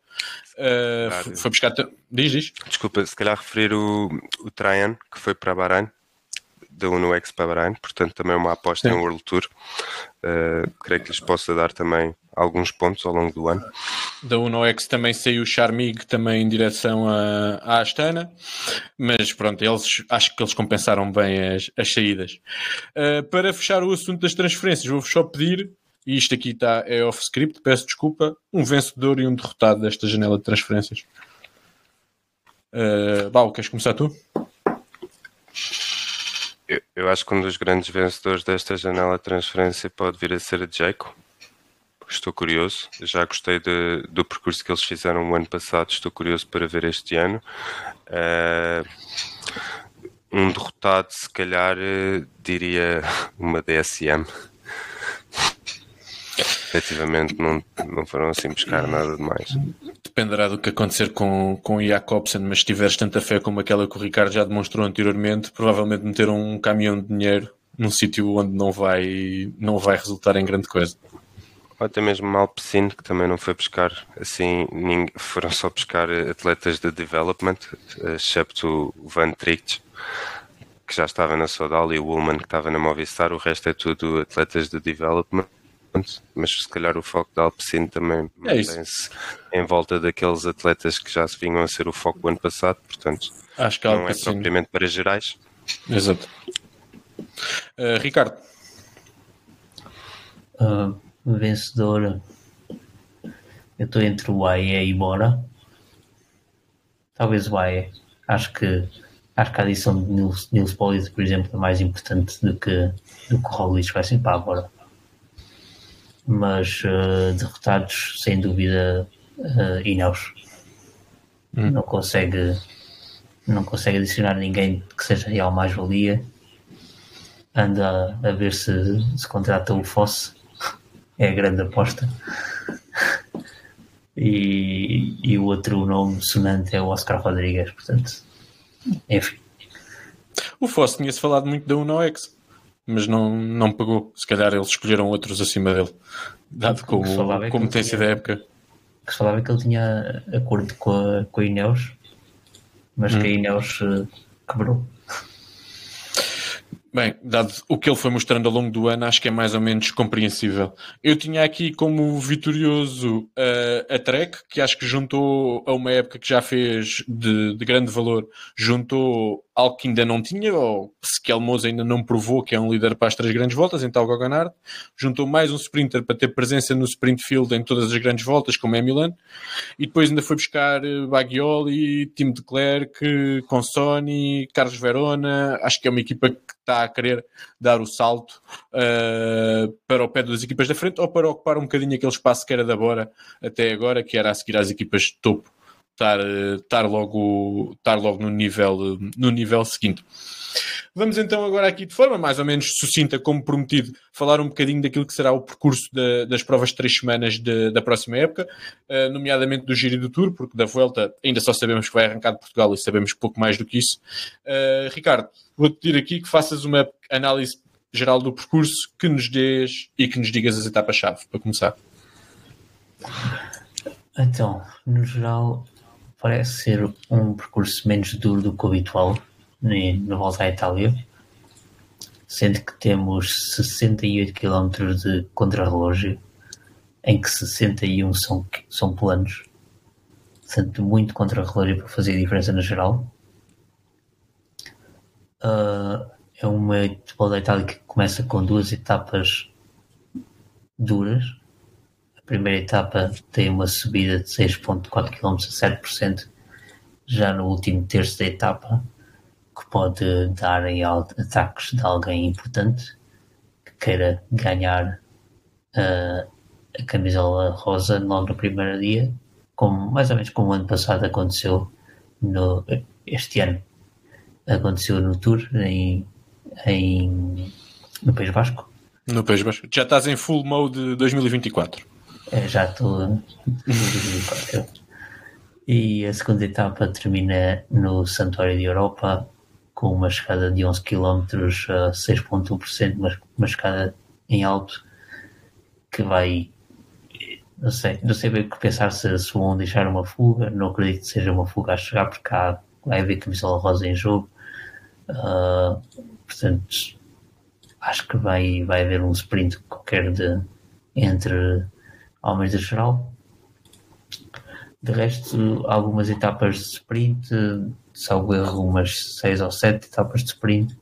Uh, foi buscar. Diz, diz. Desculpa, se calhar referir o, o Traian, que foi para Bahrein da Uno X para Bahrein, portanto também uma aposta Sim. em World Tour. Uh, creio que lhes possa dar também alguns pontos ao longo do ano. Da Uno X também saiu o Charmig também em direção a, à Astana, mas pronto, eles acho que eles compensaram bem as, as saídas. Uh, para fechar o assunto das transferências, vou-vos só pedir, e isto aqui está é off script, peço desculpa, um vencedor e um derrotado desta janela de transferências. Uh, Bal, queres começar tu? Eu, eu, acho que um dos grandes vencedores desta janela de transferência pode vir a ser a Jaco. Estou curioso, já gostei de, do percurso que eles fizeram o ano passado, estou curioso para ver este ano. Uh, um derrotado, se calhar, uh, diria uma DSM. Efetivamente, não, não foram assim buscar nada demais dependerá do que acontecer com, com o Jacobsen, mas se tiveres tanta fé como aquela que o Ricardo já demonstrou anteriormente, provavelmente meter um caminhão de dinheiro num sítio onde não vai, não vai resultar em grande coisa. Ou até mesmo Malpecin, que também não foi buscar assim, foram só buscar atletas de development, excepto o Van Tricht, que já estava na Sodal, e o Ullman, que estava na Movistar, o resto é tudo atletas de development mas se calhar o foco da Alpecin também é mantém-se em volta daqueles atletas que já se vinham a ser o foco do ano passado, portanto Acho que não é propriamente para gerais. Exato. Uh, Ricardo. Uh, vencedor. Eu estou entre o AE e Bora. Talvez o AE. Acho que acho que a adição de Nils, Nils Polis, por exemplo, é mais importante do que, do que o Roglic vai ser para agora mas uh, derrotados sem dúvida uh, Ineos. Hum. Não consegue não consegue adicionar ninguém que seja real mais-valia. Anda a, a ver se, se contrata o Fosse, [laughs] é a grande aposta. E, e o outro nome sonante é o Oscar Rodrigues, portanto, enfim. O Fosse tinha-se falado muito da UNOX mas não, não pegou. Se calhar eles escolheram outros acima dele, dado com, é como tem sido a época. Que se falava que ele tinha acordo com a, com a Ineos, mas hum. que a hum. Ineos uh, quebrou. Bem, dado o que ele foi mostrando ao longo do ano, acho que é mais ou menos compreensível. Eu tinha aqui como vitorioso uh, a Trek, que acho que juntou a uma época que já fez de, de grande valor, juntou algo que ainda não tinha, ou se Kelmoz ainda não provou que é um líder para as três grandes voltas, então o juntou mais um sprinter para ter presença no sprint field em todas as grandes voltas, como é Milan, e depois ainda foi buscar eh, Bagioli, Tim de Klerk, Consoni, Carlos Verona, acho que é uma equipa que está a querer dar o salto uh, para o pé das equipas da frente ou para ocupar um bocadinho aquele espaço que era da Bora até agora, que era a seguir às equipas de topo estar, estar, logo, estar logo no nível, no nível seguinte. Vamos então agora aqui de forma mais ou menos sucinta, como prometido, falar um bocadinho daquilo que será o percurso das provas de três semanas de, da próxima época, uh, nomeadamente do Giro e do Tour, porque da Vuelta ainda só sabemos que vai arrancar de Portugal e sabemos pouco mais do que isso. Uh, Ricardo, vou-te pedir aqui que faças uma análise geral do percurso, que nos dês e que nos digas as etapas-chave, para começar. Então, no geral, parece ser um percurso menos duro do que o habitual no volta à Itália, sendo que temos 68 km de contrarrelógio, em que 61 são, são planos, portanto, muito contrarrelógio para fazer a diferença no geral. Uh, é uma volta à Itália que começa com duas etapas duras, primeira etapa tem uma subida de 6.4 km a 7%, já no último terço da etapa, que pode dar em ataques de alguém importante que queira ganhar uh, a camisola rosa logo no primeiro dia, como, mais ou menos como o ano passado aconteceu no, este ano. Aconteceu no Tour em, em, no País Basco. No País Basco. Já estás em full mode 2024. É, já estou. e a segunda etapa termina no Santuário de Europa com uma escada de 11 km a 6,1%, mas uma escada em alto que vai. Não sei, não sei bem o que pensar se, se vão deixar uma fuga. Não acredito que seja uma fuga a chegar, porque há, vai haver camisola rosa em jogo. Uh, portanto, acho que vai, vai haver um sprint qualquer de, entre homens de geral. De resto, algumas etapas de sprint, salvo erro, umas 6 ou 7 etapas de sprint.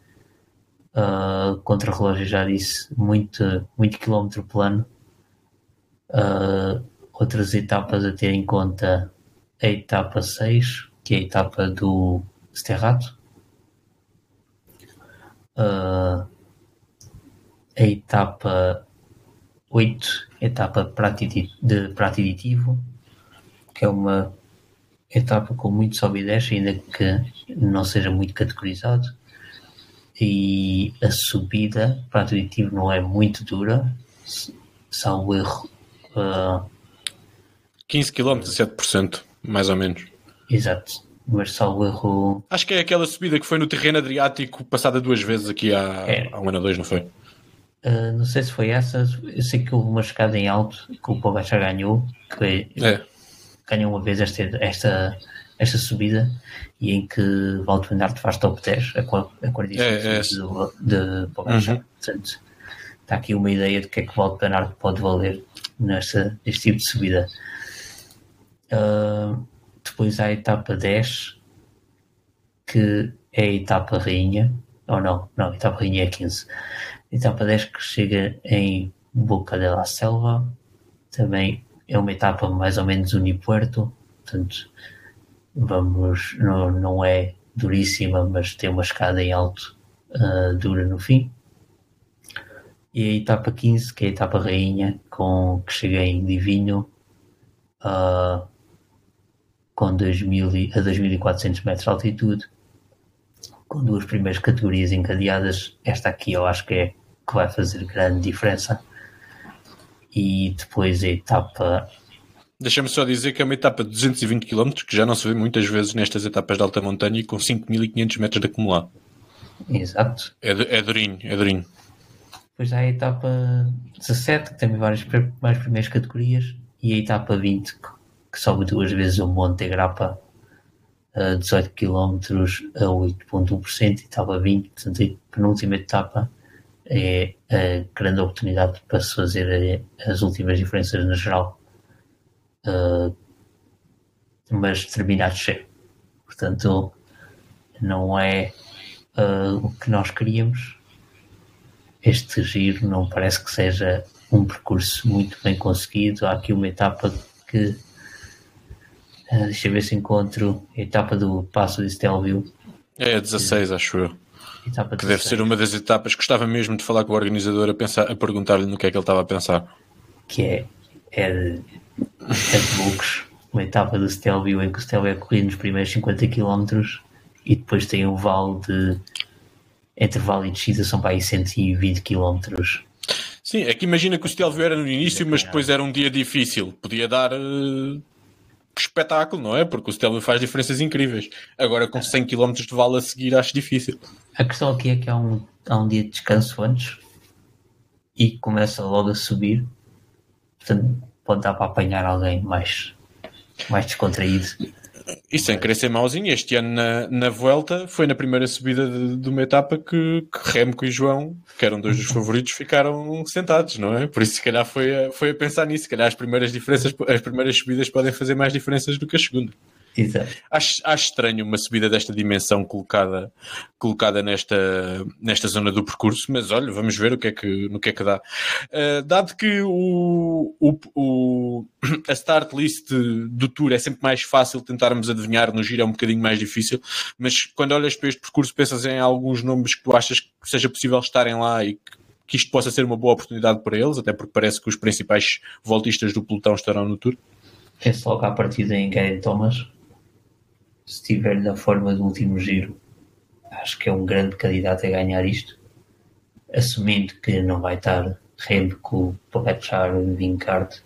Uh, contra relógio já disse, muito, muito quilómetro plano. Uh, outras etapas a ter em conta a etapa 6, que é a etapa do Sterrato. Uh, a etapa 8, etapa de prato aditivo, que é uma etapa com muito sobe e desce, ainda que não seja muito categorizado. E a subida, prato aditivo, não é muito dura, salvo erro. Uh, 15 km, 7%, mais ou menos. Exato, mas salvo erro. Acho que é aquela subida que foi no terreno Adriático, passada duas vezes aqui há, é. há um ano ou dois, não foi? Uh, não sei se foi essa, eu sei que houve uma escada em alto que o Pogacar ganhou, que é. ganhou uma vez esta, esta, esta subida e em que Valdo Bernardo faz top 10 a 45 é, é de, de Pogacar. Uhum. Portanto, está aqui uma ideia de que é que Valdo Bernardo pode valer nesta, neste tipo de subida. Uh, depois há a etapa 10, que é a etapa rainha, ou não, não, a etapa rainha é 15 etapa 10 que chega em Boca de la Selva, também é uma etapa mais ou menos unipuerto, portanto vamos, não, não é duríssima, mas tem uma escada em alto uh, dura no fim. E a etapa 15, que é a etapa rainha, com, que chega em Divinho, uh, com 2000, a 2400 metros de altitude, com duas primeiras categorias encadeadas. Esta aqui eu acho que é que vai fazer grande diferença. E depois a etapa. Deixa-me só dizer que é uma etapa de 220 km, que já não se vê muitas vezes nestas etapas de alta montanha e com 5.500 metros de acumular. Exato. É, é durinho, é durinho. Depois há a etapa 17, que tem várias mais primeiras categorias, e a etapa 20, que, sobe duas vezes o Monte Grappa, uh, 18 km a 8.1% e etapa 20, portanto a penúltima etapa é a grande oportunidade para se fazer as últimas diferenças na geral. Uh, mas termina a descer. Portanto, não é uh, o que nós queríamos. Este giro não parece que seja um percurso muito bem conseguido. Há aqui uma etapa que. Uh, deixa eu ver se encontro etapa do Passo de Stelvio. É a 16, acho eu. Etapa que deve ser uma das etapas. Gostava mesmo de falar com o organizador a, pensar, a perguntar-lhe no que é que ele estava a pensar. Que é, é de 7 bucos, uma etapa do Stelvio em que o Stelvio é corrido nos primeiros 50 km e depois tem um vale de entre vale e descida são para aí 120 km. Sim, é que imagina que o Stelvio era no início, mas depois era um dia difícil. Podia dar uh, espetáculo, não é? Porque o Stelvio faz diferenças incríveis. Agora com 100 km de vale a seguir acho difícil. A questão aqui é que há um, há um dia de descanso antes e começa logo a subir. Portanto, pode dar para apanhar alguém mais, mais descontraído. E sem querer ser mauzinho, este ano na, na Vuelta foi na primeira subida de, de uma etapa que, que Remco e João, que eram dois dos favoritos, ficaram sentados, não é? Por isso, se calhar, foi a, foi a pensar nisso. Se calhar as primeiras diferenças, as primeiras subidas podem fazer mais diferenças do que a segunda. Exato. Acho, acho estranho uma subida desta dimensão colocada, colocada nesta, nesta zona do percurso, mas olha, vamos ver o que é que, no que é que dá. Uh, dado que o, o, o, a start list do Tour é sempre mais fácil tentarmos adivinhar, no giro é um bocadinho mais difícil, mas quando olhas para este percurso pensas em alguns nomes que tu achas que seja possível estarem lá e que que isto possa ser uma boa oportunidade para eles, até porque parece que os principais voltistas do pelotão estarão no Tour. Penso logo à partida em Gary Thomas, se estiver da forma do último giro, acho que é um grande candidato a ganhar isto, assumindo que não vai estar Remco, Pogacar, Vincart.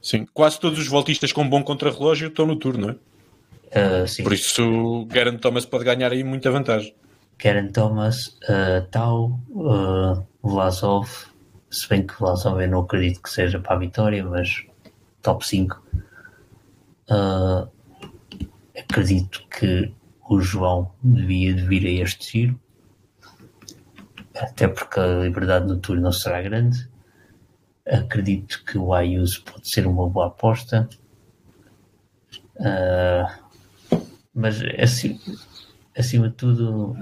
Sim, quase todos os voltistas com bom contrarrelógio estão no turno, não é? Uh, Por isso, Garen Thomas pode ganhar aí muita vantagem. Garen Thomas, uh, Tau, uh, Vlasov, se bem que Vlasov eu não acredito que seja para a vitória, mas top 5. Uh, acredito que o João devia de vir a este giro, até porque a liberdade no turno não será grande. Acredito que o Ayuso pode ser uma boa aposta. Uh, mas assim, acima de tudo,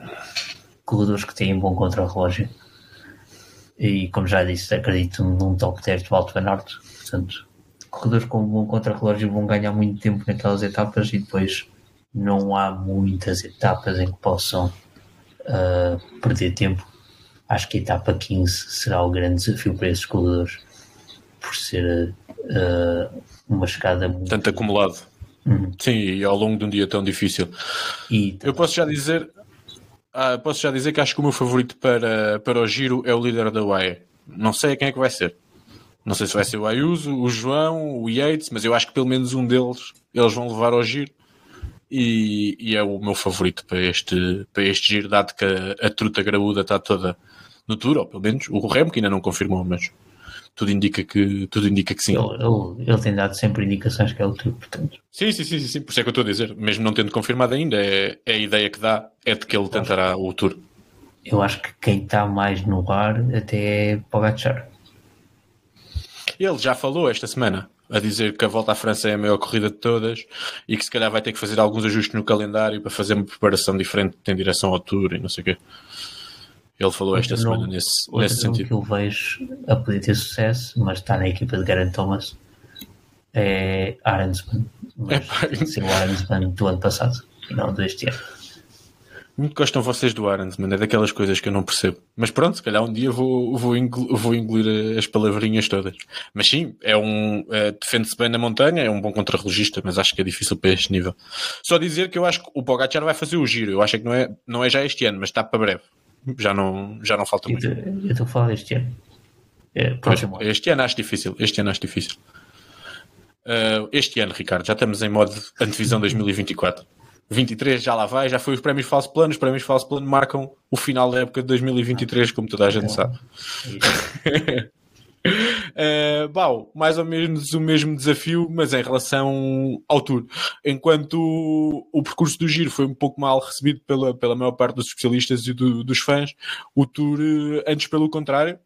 corredores que têm bom contra-relógio. E como já disse, acredito num top 10 do Alto Norte. Portanto, corredores com bom contra-relógio vão ganhar muito tempo naquelas etapas e depois não há muitas etapas em que possam uh, perder tempo. Acho que a etapa 15 será o grande desafio para esses corredores, por ser uh, uma chegada muito. Tanto acumulado. Uhum. Sim, e ao longo de um dia tão difícil. E, Eu posso já dizer. Ah, posso já dizer que acho que o meu favorito para, para o giro é o líder da UAE. Não sei quem é que vai ser. Não sei se vai ser o Ayuso, o João, o Yates, mas eu acho que pelo menos um deles eles vão levar ao giro. E, e é o meu favorito para este, para este giro, dado que a, a truta graúda está toda no tour, ou pelo menos o Remo, que ainda não confirmou, mas tudo indica que, tudo indica que sim. Ele, ele, ele tem dado sempre indicações que é o tour, portanto. Sim, sim, sim, sim, sim, por isso é que eu estou a dizer, mesmo não tendo confirmado ainda, é, é a ideia que dá, é de que ele tentará o tour. Eu acho que quem está mais no ar até é Pogacar. Ele já falou esta semana a dizer que a volta à França é a maior corrida de todas e que se calhar vai ter que fazer alguns ajustes no calendário para fazer uma preparação diferente em direção ao Tour e não sei o quê. Ele falou esta Outro semana nome- nesse, Outro nesse nome sentido. que eu vejo a poder ter sucesso, mas está na equipa de Garen Thomas, é Arensman. Mas Epá. tem que ser o Arensman do ano passado e não deste ano. Muito gostam vocês do Arons, mano. É daquelas coisas que eu não percebo. Mas pronto, se calhar um dia vou, vou, vou engolir as palavrinhas todas. Mas sim, é um. é, Defende-se bem na montanha, é um bom contrarrelogista, mas acho que é difícil para este nível. Só dizer que eu acho que o Pogacar vai fazer o giro. Eu acho que não é, não é já este ano, mas está para breve. Já não, já não falta muito. Eu estou a falar deste ano. É, próximo este ano acho difícil. Este ano acho difícil. Uh, este ano, Ricardo, já estamos em modo antevisão [laughs] 2024. 23 já lá vai, já foi os prémios falso plano. Os prémios falso plano marcam o final da época de 2023, como toda a gente sabe. Uh, [laughs] bom, mais ou menos o mesmo desafio, mas em relação ao Tour. Enquanto o, o percurso do Giro foi um pouco mal recebido pela, pela maior parte dos especialistas e do, dos fãs, o Tour, antes pelo contrário,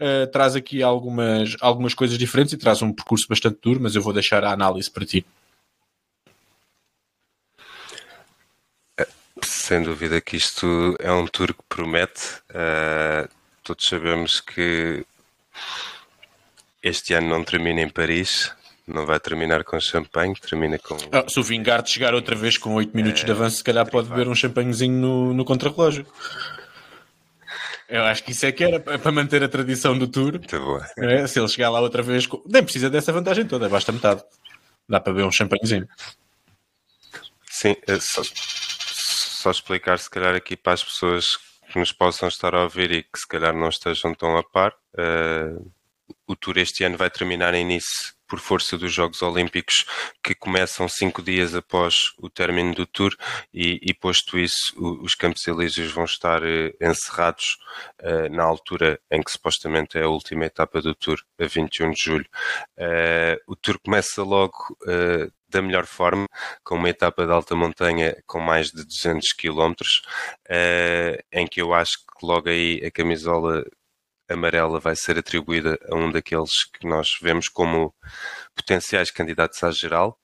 uh, traz aqui algumas, algumas coisas diferentes e traz um percurso bastante duro, mas eu vou deixar a análise para ti. Sem dúvida que isto é um tour que promete. Uh, todos sabemos que este ano não termina em Paris, não vai terminar com champanhe, termina com. Ah, se o Vingard chegar outra vez com 8 minutos é, de avanço, se calhar pode beber um champanhezinho no, no contrarrelógio. Eu acho que isso é que era para manter a tradição do Tour. Muito bom. É, se ele chegar lá outra vez, nem precisa dessa vantagem toda, basta metade. Dá para beber um champanhezinho. Sim, é só, só explicar se calhar aqui para as pessoas que nos possam estar a ouvir e que se calhar não estejam tão a par. Uh, o Tour este ano vai terminar em Nice por força dos Jogos Olímpicos que começam cinco dias após o término do Tour e, e posto isso, o, os Campos Elíseos vão estar eh, encerrados uh, na altura em que supostamente é a última etapa do Tour, a 21 de julho. O Tour começa logo da melhor forma, com uma etapa de alta montanha com mais de 200 km, em que eu acho que logo aí a camisola amarela vai ser atribuída a um daqueles que nós vemos como potenciais candidatos à geral.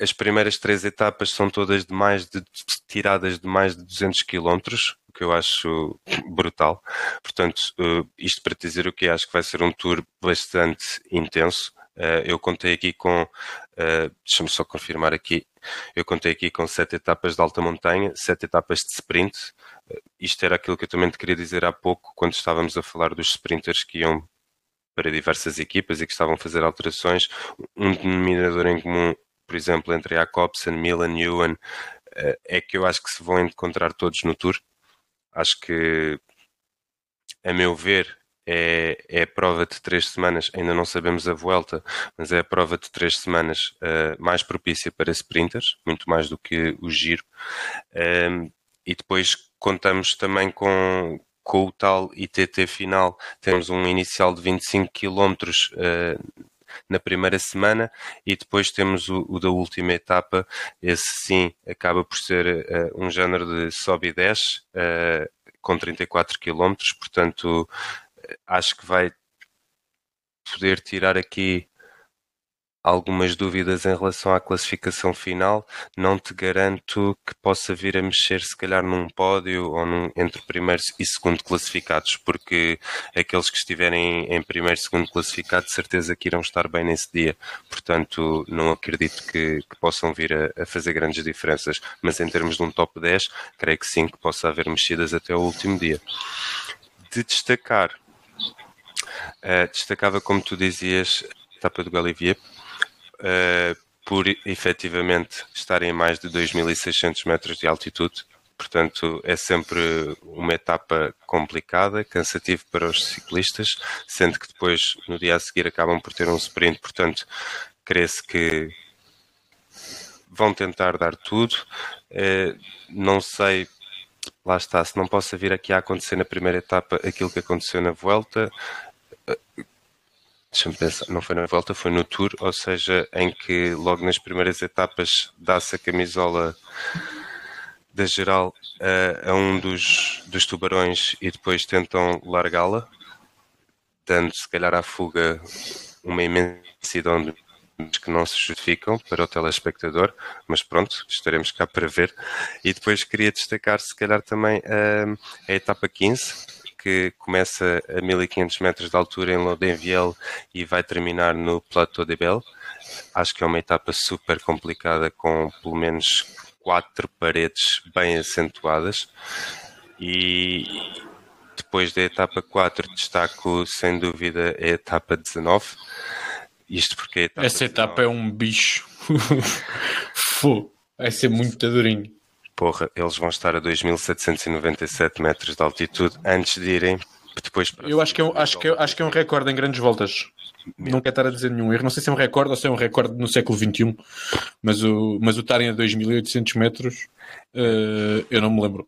As primeiras três etapas são todas de mais de, tiradas de mais de 200 km, o que eu acho brutal. Portanto, uh, isto para dizer o que acho que vai ser um tour bastante intenso. Uh, eu contei aqui com, uh, deixa-me só confirmar aqui, eu contei aqui com sete etapas de alta montanha, sete etapas de sprint, isto era aquilo que eu também te queria dizer há pouco, quando estávamos a falar dos sprinters que iam para diversas equipas e que estavam a fazer alterações. Um denominador em comum, por exemplo, entre Jacobsen, Milan, Ewan, eh, é que eu acho que se vão encontrar todos no Tour. Acho que, a meu ver, é, é a prova de três semanas, ainda não sabemos a volta, mas é a prova de três semanas uh, mais propícia para sprinters, muito mais do que o giro. Um, e depois contamos também com, com o tal ITT final. Temos um inicial de 25 km uh, na primeira semana e depois temos o, o, da última etapa. Esse sim acaba por ser uh, um género de sobe e desce uh, com 34 km, portanto acho que vai poder tirar aqui algumas dúvidas em relação à classificação final. Não te garanto que possa vir a mexer, se calhar, num pódio ou num, entre primeiro e segundo classificados, porque aqueles que estiverem em primeiro e segundo classificado, de certeza que irão estar bem nesse dia. Portanto, não acredito que, que possam vir a, a, fazer grandes diferenças. Mas em termos de um top 10, creio que sim, que possa haver mexidas até o último dia. De destacar, uh, destacava, como tu dizias, a etapa do Galivier, uh, por efetivamente estarem a mais de 2.600 metros de altitude. Portanto, é sempre uma etapa complicada, cansativa para os ciclistas, sendo que depois, no dia a seguir, acabam por ter um sprint. Portanto, crê-se que vão tentar dar tudo. Uh, não sei, lá está, se não possa vir aqui a acontecer na primeira etapa aquilo que aconteceu na volta, Deixa-me pensar, não foi na volta, foi no Tour, ou seja, em que logo nas primeiras etapas dá-se a camisola da geral a, a um dos, dos tubarões e depois tentam largá-la, dando se calhar à fuga uma imensidão de que não se justificam para o telespectador, mas pronto, estaremos cá para ver. E depois queria destacar, se calhar, também a, a etapa 15, que começa a 1500 metros de altura em Laudenvielle e vai terminar no Plateau de Belle. Acho que é uma etapa super complicada com pelo menos quatro paredes bem acentuadas. E depois da etapa 4 destaco sem dúvida a etapa 19 isto porque etapa essa 19... etapa é um bicho. [laughs] Vai ser muito durinho porra, eles vão estar a 2.797 metros de altitude antes de irem depois Eu acho que é, um, acho, que é, acho que é um recorde em grandes voltas. Não quero estar a dizer nenhum erro. Não sei se é um recorde ou se é um recorde no século XXI, mas o, mas o estarem a 2.800 metros, uh, eu não me lembro.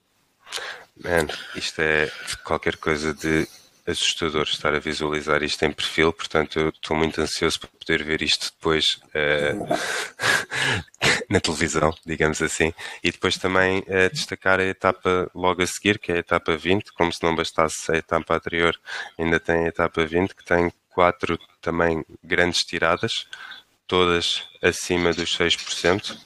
Mano, isto é qualquer coisa de assustador estar a visualizar isto em perfil, portanto eu estou muito ansioso para poder ver isto depois uh, [laughs] na televisão, digamos assim, e depois também uh, destacar a etapa logo a seguir, que é a etapa 20, como se não bastasse a etapa anterior, ainda tem a etapa 20, que tem quatro também grandes tiradas, todas acima dos 6%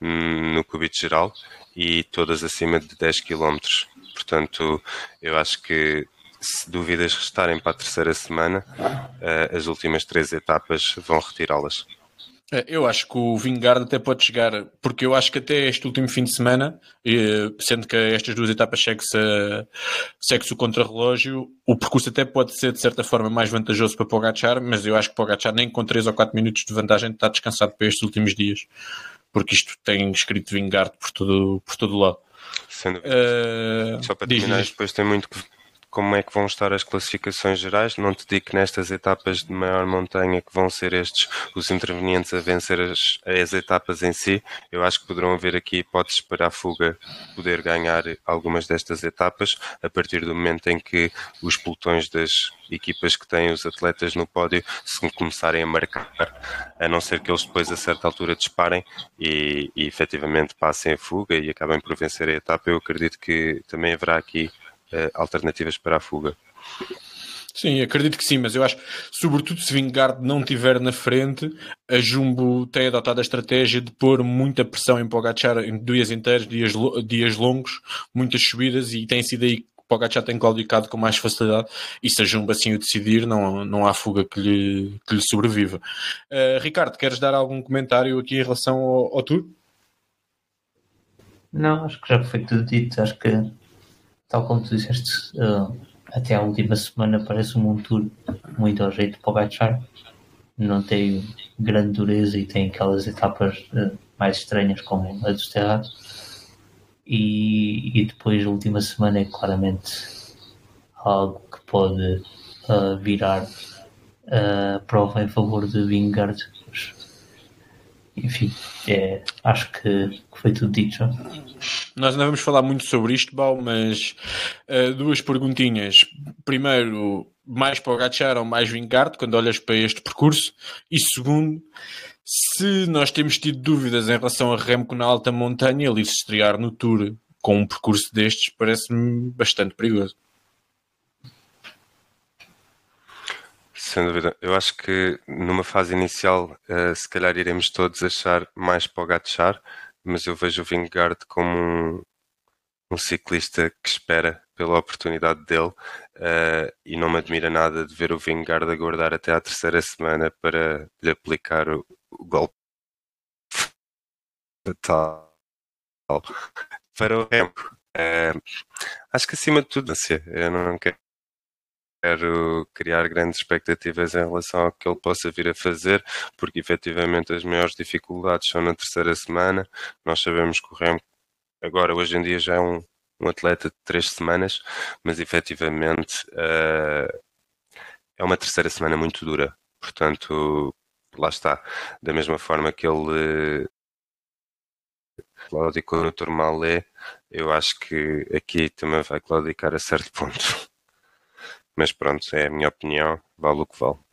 hum, no cubito geral e todas acima de 10 km. Portanto, eu acho que se dúvidas restarem para a terceira semana, uh, as últimas três etapas vão retirá-las. É, eu acho que o Vingard até pode chegar, porque eu acho que até este último fim de semana, sendo que estas duas etapas segue-se segue o contrarrelógio, o percurso até pode ser de certa forma mais vantajoso para Pogacar, mas eu acho que Pogacar nem com 3 ou 4 minutos de vantagem está descansado para estes últimos dias, porque isto tem escrito Vingard por todo, por todo lado. Sendo... Uh, Só para terminar, depois tem muito que como é que vão estar as classificações gerais. Não te digo que nestas etapas de maior montanha que vão ser estes os intervenientes a vencer as, as etapas em si. Eu acho que poderão haver aqui hipóteses para a fuga poder ganhar algumas destas etapas a partir do momento em que os pelotões das equipas que têm os atletas no pódio se começarem a marcar, a não ser que eles depois a certa altura disparem e, e efetivamente passem a fuga e acabem por vencer a etapa. Eu acredito que também haverá aqui alternativas para a fuga. Sim, acredito que sim, mas eu acho, sobretudo se Vingard não estiver na frente, a Jumbo tem adotado a estratégia de pôr muita pressão em Pogacar em dias inteiros, dias, dias longos, muitas subidas e tem sido aí que Pogacar tem claudicado com mais facilidade e se a Jumbo assim o decidir, não, não há fuga que lhe, que lhe sobreviva. Uh, Ricardo, queres dar algum comentário aqui em relação ao, ao tour? Não, acho que já foi tudo dito, acho que tal como tu disseste, uh, até a última semana parece um tour muito ao jeito para o Gachar. Não tem grande dureza e tem aquelas etapas uh, mais estranhas como a dos terrados. E, e depois a última semana é claramente algo que pode uh, virar prova em favor de Wingard. Enfim, é, acho que, foi tudo dito já. Nós não vamos falar muito sobre isto, Bal, mas uh, duas perguntinhas. Primeiro, mais para o Gachar ou mais Vingard, quando olhas para este percurso? E segundo, se nós temos tido dúvidas em relação a Remco na alta montanha, ele se estrear no Tour com um percurso destes parece-me bastante perigoso. Sem dúvida. Eu acho que numa fase inicial, uh, se calhar iremos todos achar mais para o Gatchar, mas eu vejo o Vingard como um, um ciclista que espera pela oportunidade dele uh, e não me admira nada de ver o Vingard aguardar até à terceira semana para lhe aplicar o, o golpe tal para o Remco. Uh, acho que acima de tudo, eu não quero quero criar grandes expectativas em relação ao que ele possa vir a fazer, porque efetivamente as maiores dificuldades são na terceira semana. Nós sabemos que o Remo agora, hoje em dia, já é um, um atleta de três semanas, mas efetivamente uh, é uma terceira semana muito dura. Portanto, lá está. Da mesma forma que ele claudicou no Tourmalet, eu acho que aqui também vai claudicar a certo ponto. Mas pronto, é a minha opinião, vale o que vale.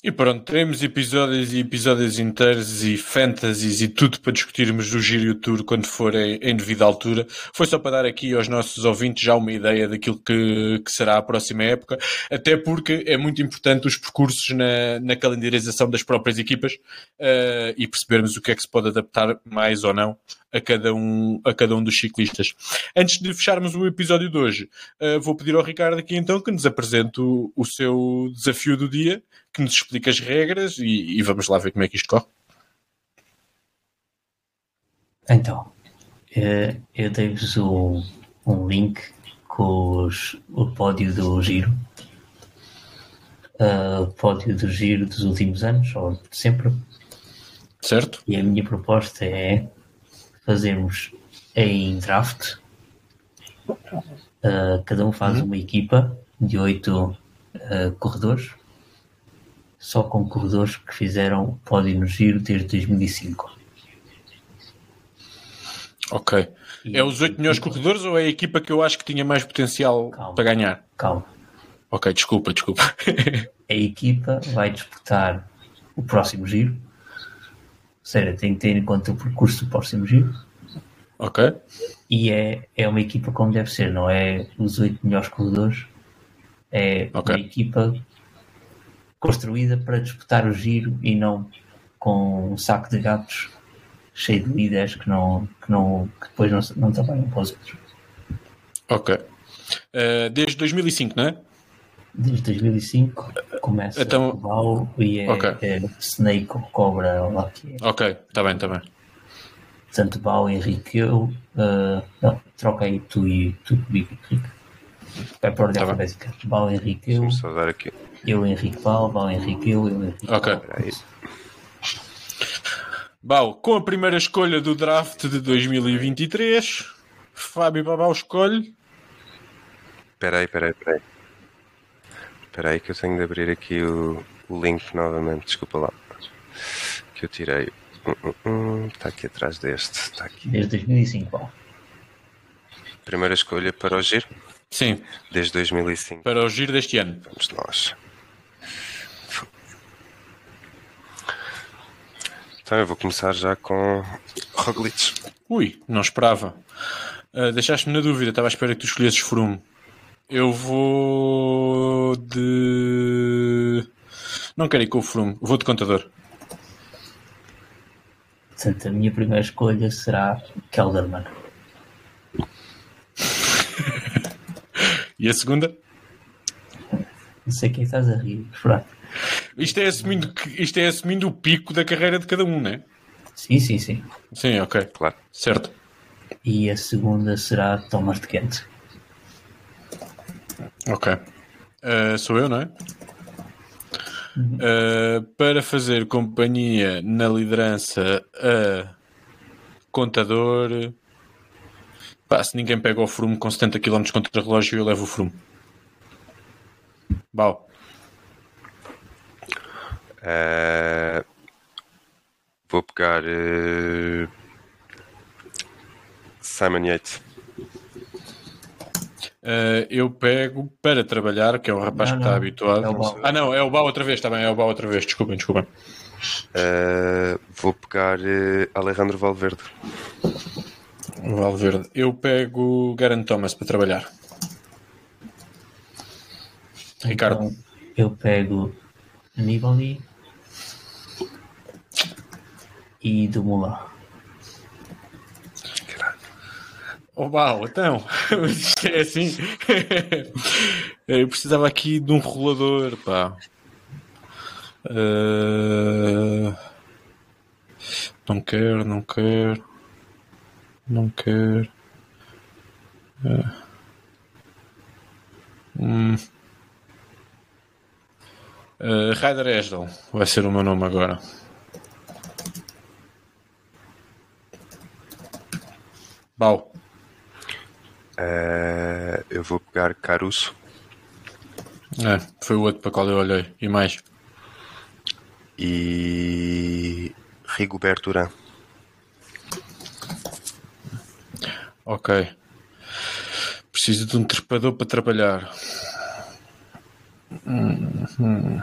E pronto, teremos episódios e episódios inteiros e fantasies e tudo para discutirmos do Giro Tour quando for em, em devida altura. Foi só para dar aqui aos nossos ouvintes já uma ideia daquilo que, que será a próxima época, até porque é muito importante os percursos na, na calendarização das próprias equipas uh, e percebermos o que é que se pode adaptar mais ou não a cada um, a cada um dos ciclistas. Antes de fecharmos o episódio de hoje, uh, vou pedir ao Ricardo aqui então que nos apresente o, o seu desafio do dia, que nos explique as regras e, e vamos lá ver como é que isto corre. Então, eh, eu dei-vos um, um link com os, o pódio do giro. Uh, pódio do giro dos últimos anos, ou de sempre. Certo. E a minha proposta é fazermos em draft. Uh, cada um faz uhum. uma equipa de oito uh, corredores, só com corredores que fizeram pódio no giro desde 2005. Ok. E É os oito melhores corredores ou é a equipa que eu acho que tinha mais potencial Calma. para ganhar? Calma. Ok, desculpa, desculpa. [laughs] A equipa vai disputar o próximo giro. Ou seja, tem que ter em conta o percurso do próximo giro. ok. E é, é uma equipa como deve ser, não é os oito melhores corredores. É Ok. uma equipa construída para disputar o giro e não com um saco de gatos cheio de líderes que, não, que, não, que depois não, não trabalham para os outros. Ok. Eh, desde 2005, não é? Desde 2005 começa Então- o Val e é, Ok. é Snake ou Cobra ou lá que é. Ok, está bem, está bem. Portanto, Val, Henrique, eu. ah, não, troca aí tu e tu comigo, Henrique. Vai por ordem Tá alfabética. Val, Henrique, eu. Só dar aqui. Eu, Henrique, Val, Val, Henrique, eu, eu, Henrique. Ok. Aí. Bau, com a primeira escolha do draft de 2023, Fábio Babau escolhe. Espera aí, espera aí, espera aí. Espera aí que eu tenho de abrir aqui o, o link novamente. Desculpa lá. Que eu tirei. Hum, hum, hum. Está aqui atrás deste. Está aqui. Desde 2005, Val. Primeira escolha para o giro. Sim, Desde 2005. para o giro deste ano. Vamos nós. Então eu vou começar já com Roglic. Ui, não esperava. Ah, Deixaste-me na dúvida, estava à espera que tu escolhesses Froome. Eu vou de. Não quero ir com o Froome, vou de contador. Portanto, a minha primeira escolha será Kelderman. E a segunda? Não sei quem estás a rir, pronto. Isto é, assumindo que, isto é assumindo o pico da carreira de cada um, né? Sim, sim, sim. Sim, ok. Claro. Certo. E a segunda será Thomas de Kent. Ok. Ah, sou eu, não é? Ah, para fazer companhia na liderança a contador. Pá, se ninguém pega o Froome com 70 km contra relógio, eu levo o Froome. Bau. Eh, vou pegar eh, Simon Yates. Ah, eu pego para trabalhar, que é o rapaz Não, que está habituado. É o Bau. Ah, não, é o Bau outra vez, está bem, é o Bau outra vez. Desculpem, desculpem. Vou pegar Alejandro Valverde. Valverde. Eu pego Garant Thomas para trabalhar. Ricardo. Então, eu pego Nibali e Dumoulin. Oh, Bau, então, isto [laughs] é assim. Eu precisava aqui de um rolador, pá. Ah, Não quero, não quero. Não quero. Ah. Hum. Ah, Ryder Esdal vai ser o meu nome agora. Bau. Eh, eu vou pegar Caruso. É, foi o outro para qual eu olhei. E mais? e Rigoberto Urán. Ok. Preciso de um trepador para trabalhar. Hum, hum.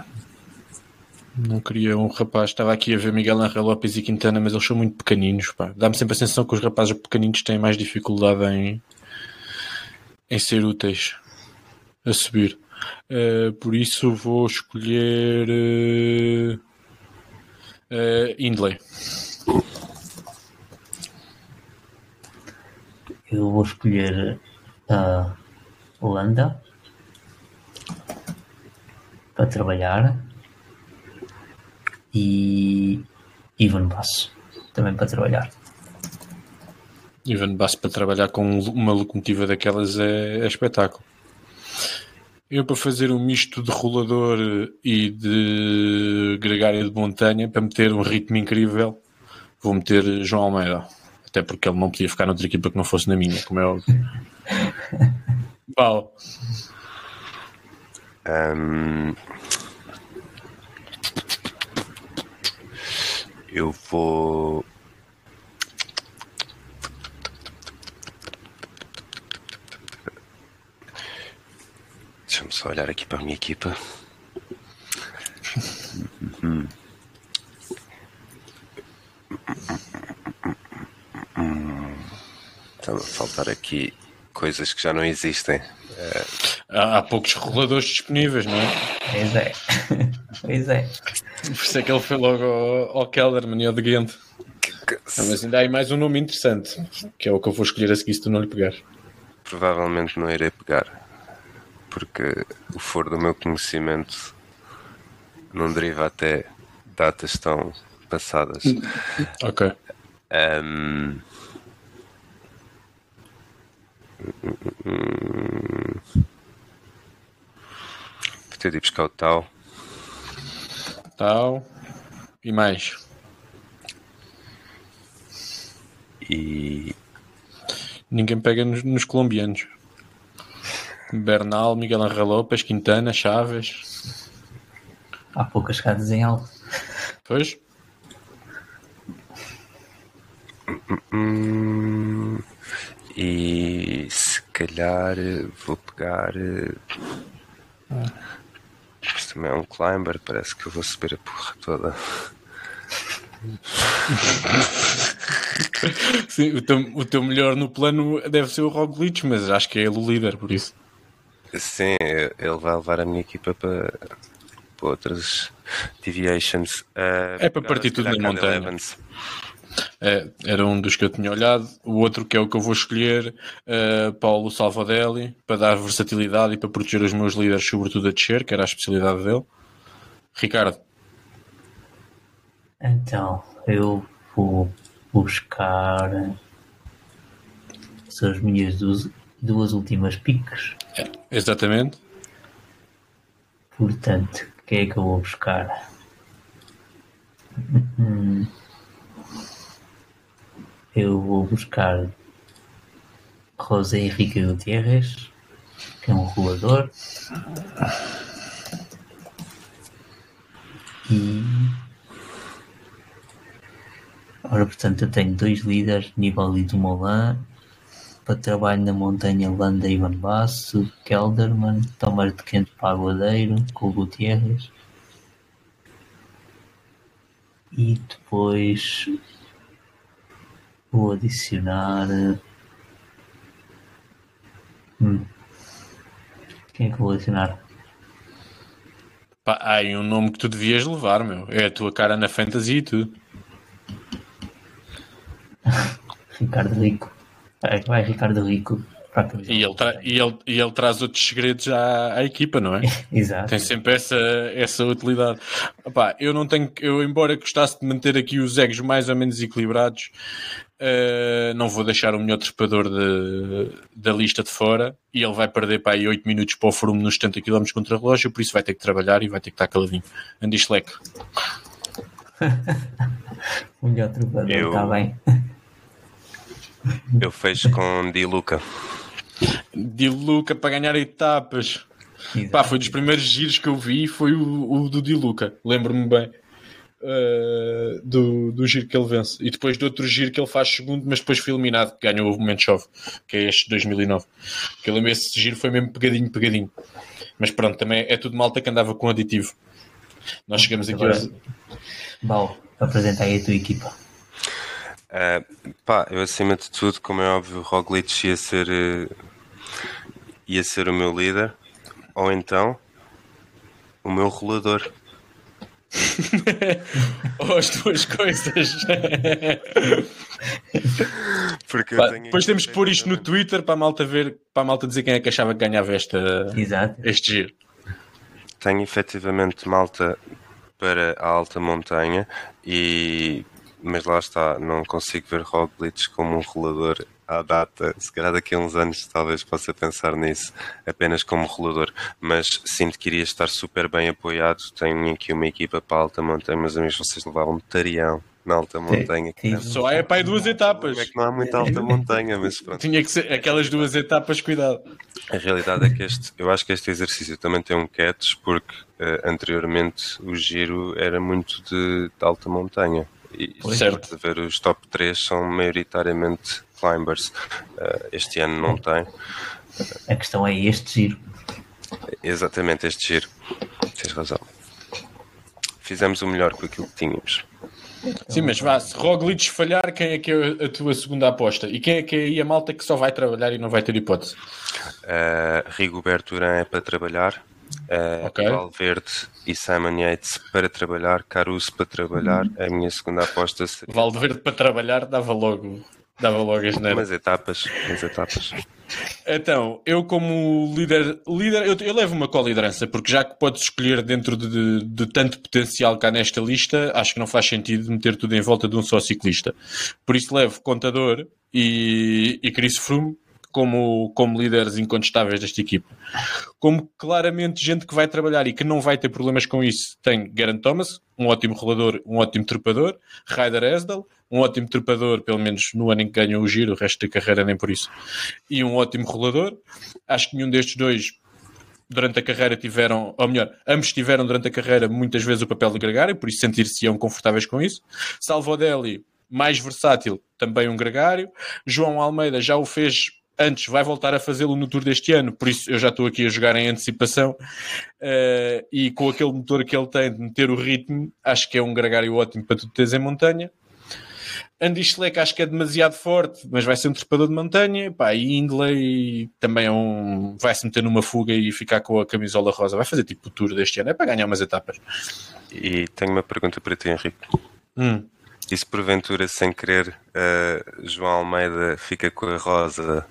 Não queria um rapaz. Estava aqui a ver Miguel Angel Lopes e Quintana, mas eles são muito pequeninos. Dá-me sempre a sensação que os rapazes pequeninos têm mais dificuldade em, em ser úteis a subir. Eh, por isso vou escolher eh, eh, Hindley. Eu vou escolher a Holanda para trabalhar e Ivan Basso também para trabalhar. Ivan Bass para trabalhar com uma locomotiva daquelas é, é espetáculo. Eu para fazer um misto de rolador e de gregário de montanha para meter um ritmo incrível vou meter João Almeida até porque ele não podia ficar noutra equipa que não fosse na minha, como é óbvio. [laughs] Paulo. Um, eu vou. Deixa-me só olhar aqui para a minha equipa. Uhum. [laughs] a faltar aqui coisas que já não existem. Há, há poucos roladores disponíveis, não é? Pois é. pois é. Por isso é que ele foi logo ao, ao Kelderman e ao de Ghent. Não, mas ainda há aí mais um nome interessante, que é o que eu vou escolher a seguir se tu não lhe pegares. Provavelmente não irei pegar, porque o foro do meu conhecimento não deriva até datas tão passadas. Ok. Um... Vou ter de ir buscar o tal. Tal. E mais. E Ninguém pega nos, nos colombianos. Bernal, Miguel Angel Lopes, Quintana, Chaves. Há poucas casas em alto. Pois? Hum, e se calhar vou pegar. Isto também é um climber, parece que eu vou subir a porra toda. [laughs] Sim, o teu, o teu melhor no plano deve ser o Roglic, mas acho que é ele o líder, por isso. Sim, ele vai levar a minha equipa para, para outras deviations. Uh, É para partir tudo na montanha. É, era um dos que eu tinha olhado. O outro que é o que eu vou escolher, eh, Paulo Salvadelli, para dar versatilidade e para proteger os meus líderes, sobretudo a descer, que era a especialidade dele. Ricardo, Então, eu vou buscar. São as minhas duas, duas últimas piques. exatamente. Portanto, quem é que eu vou buscar? Hum. Eu vou buscar José Henrique Gutierrez, que é um rolador. E. Ora, portanto, eu tenho dois líderes, Nibali do Molan, para trabalho na montanha Landa Ivan Basso, Kelderman, Tomar de Quente para Aguadeiro, com Gutierrez. E depois vou adicionar. Hum. Quem é que vou adicionar? Pá, há aí um nome que tu devias levar, meu. É a tua cara na fantasy e tudo. [laughs] Ricardo Rico. É vai Ricardo Rico camisola. E ele, tra- e ele, e ele traz outros segredos à, à equipa, não é? [laughs] Exato. Tem sempre essa, essa utilidade. Opá, eu não tenho, eu embora gostasse de manter aqui os egos mais ou menos equilibrados, eh, não vou deixar o melhor trepador de- da lista de fora e ele vai perder para aí 8 minutos para o forum nos 70 km contra relógio, por isso vai ter que trabalhar e vai ter que estar caladinho. Andy Schleck. [laughs] O melhor trovador, Eu- está bem. [laughs] Eu fecho com Di Luca. Di Luca para ganhar etapas. Pá, foi dos primeiros giros que eu vi, foi o, o do Di Luca, lembro-me bem. eh, do, do giro que ele vence e depois do outro giro que ele faz segundo, mas depois foi eliminado, que ganhou o momento chove, que é este de 2009. Que eu lembro esse giro foi mesmo pegadinho, pegadinho. Mas pronto, também é tudo malta que andava com aditivo. Nós chegamos aqui Agora- aos... Bal, apresenta aí a tua equipa. Uh, pá, eu acima de tudo, como é óbvio, o Roglic ia ser, eh, ia ser o meu líder, ou então o meu rolador. [laughs] ou as duas coisas. [laughs] Porque eu Pá, tenho depois temos de pôr isto no Twitter para a malta ver, para a malta dizer quem é que achava que ganhava esta, Exato. este giro. Tenho efetivamente malta para a alta montanha, e mas lá está, não consigo ver Roglic como um rolador à data. Se calhar daqui a uns anos talvez possa pensar nisso apenas como rolador, mas sinto que iria estar super bem apoiado. Tenho aqui uma equipa para a alta montanha, mas amigos, vocês levavam um tarião na alta montanha. sim. Só é para aí duas etapas. É que não há muita alta montanha, mas pronto. Tinha que ser aquelas duas etapas, cuidado. A realidade é que este, eu acho que este exercício também tem um catch porque eh, anteriormente o giro era muito de, de alta montanha. E Pois. se Certo. for ver os top 3 são maioritariamente climbers. Eh, este ano não tem. A questão é este giro. Exatamente, este giro. Tens razão. Fizemos o melhor com aquilo que tínhamos. Sim, mas vá, se Roglic falhar, quem é que é a tua segunda aposta? E quem é que é aí a malta que só vai trabalhar e não vai ter hipótese? Uh, Rigoberto Urán é para trabalhar. Uh, okay. Valverde e Simon Yates para trabalhar, Caruso para trabalhar. A minha segunda aposta seria... Valverde para trabalhar dava logo, dava logo as neiras. Umas etapas, umas etapas. Então, eu como líder, líder eu, eu levo uma co-liderança, porque já que podes escolher dentro de, de, de, tanto potencial que há nesta lista, acho que não faz sentido meter tudo em volta de um só ciclista. Por isso levo Contador e, e Chris Froome como, como líderes incontestáveis desta equipa. Como claramente gente que vai trabalhar e que não vai ter problemas com isso, tem Geraint Thomas, um ótimo rolador, um ótimo trepador, Ryder Esdal, um ótimo trepador, pelo menos no ano em que ganhou o giro, o resto da carreira nem por isso, e um ótimo rolador. Acho que nenhum destes dois durante a carreira tiveram, ou melhor, ambos tiveram durante a carreira muitas vezes o papel de gregário, por isso sentir-se-iam confortáveis com isso. Salvo Deli, mais versátil, também um gregário. João Almeida já o fez antes vai voltar a fazê-lo no Tour deste ano, por isso eu já estou aqui a jogar em antecipação uh, e com aquele motor que ele tem de meter o ritmo, acho que é um gregário ótimo para tu teres em montanha. Andy Schleck acho que é demasiado forte, mas vai ser um trepador de montanha. Pá, e Hindley também é um. vai se meter numa fuga e ficar com a camisola rosa. Vai fazer tipo o tour deste ano, é para ganhar umas etapas. E tenho uma pergunta para ti, Henrique. Hum. E se porventura, sem querer, uh, João Almeida fica com a rosa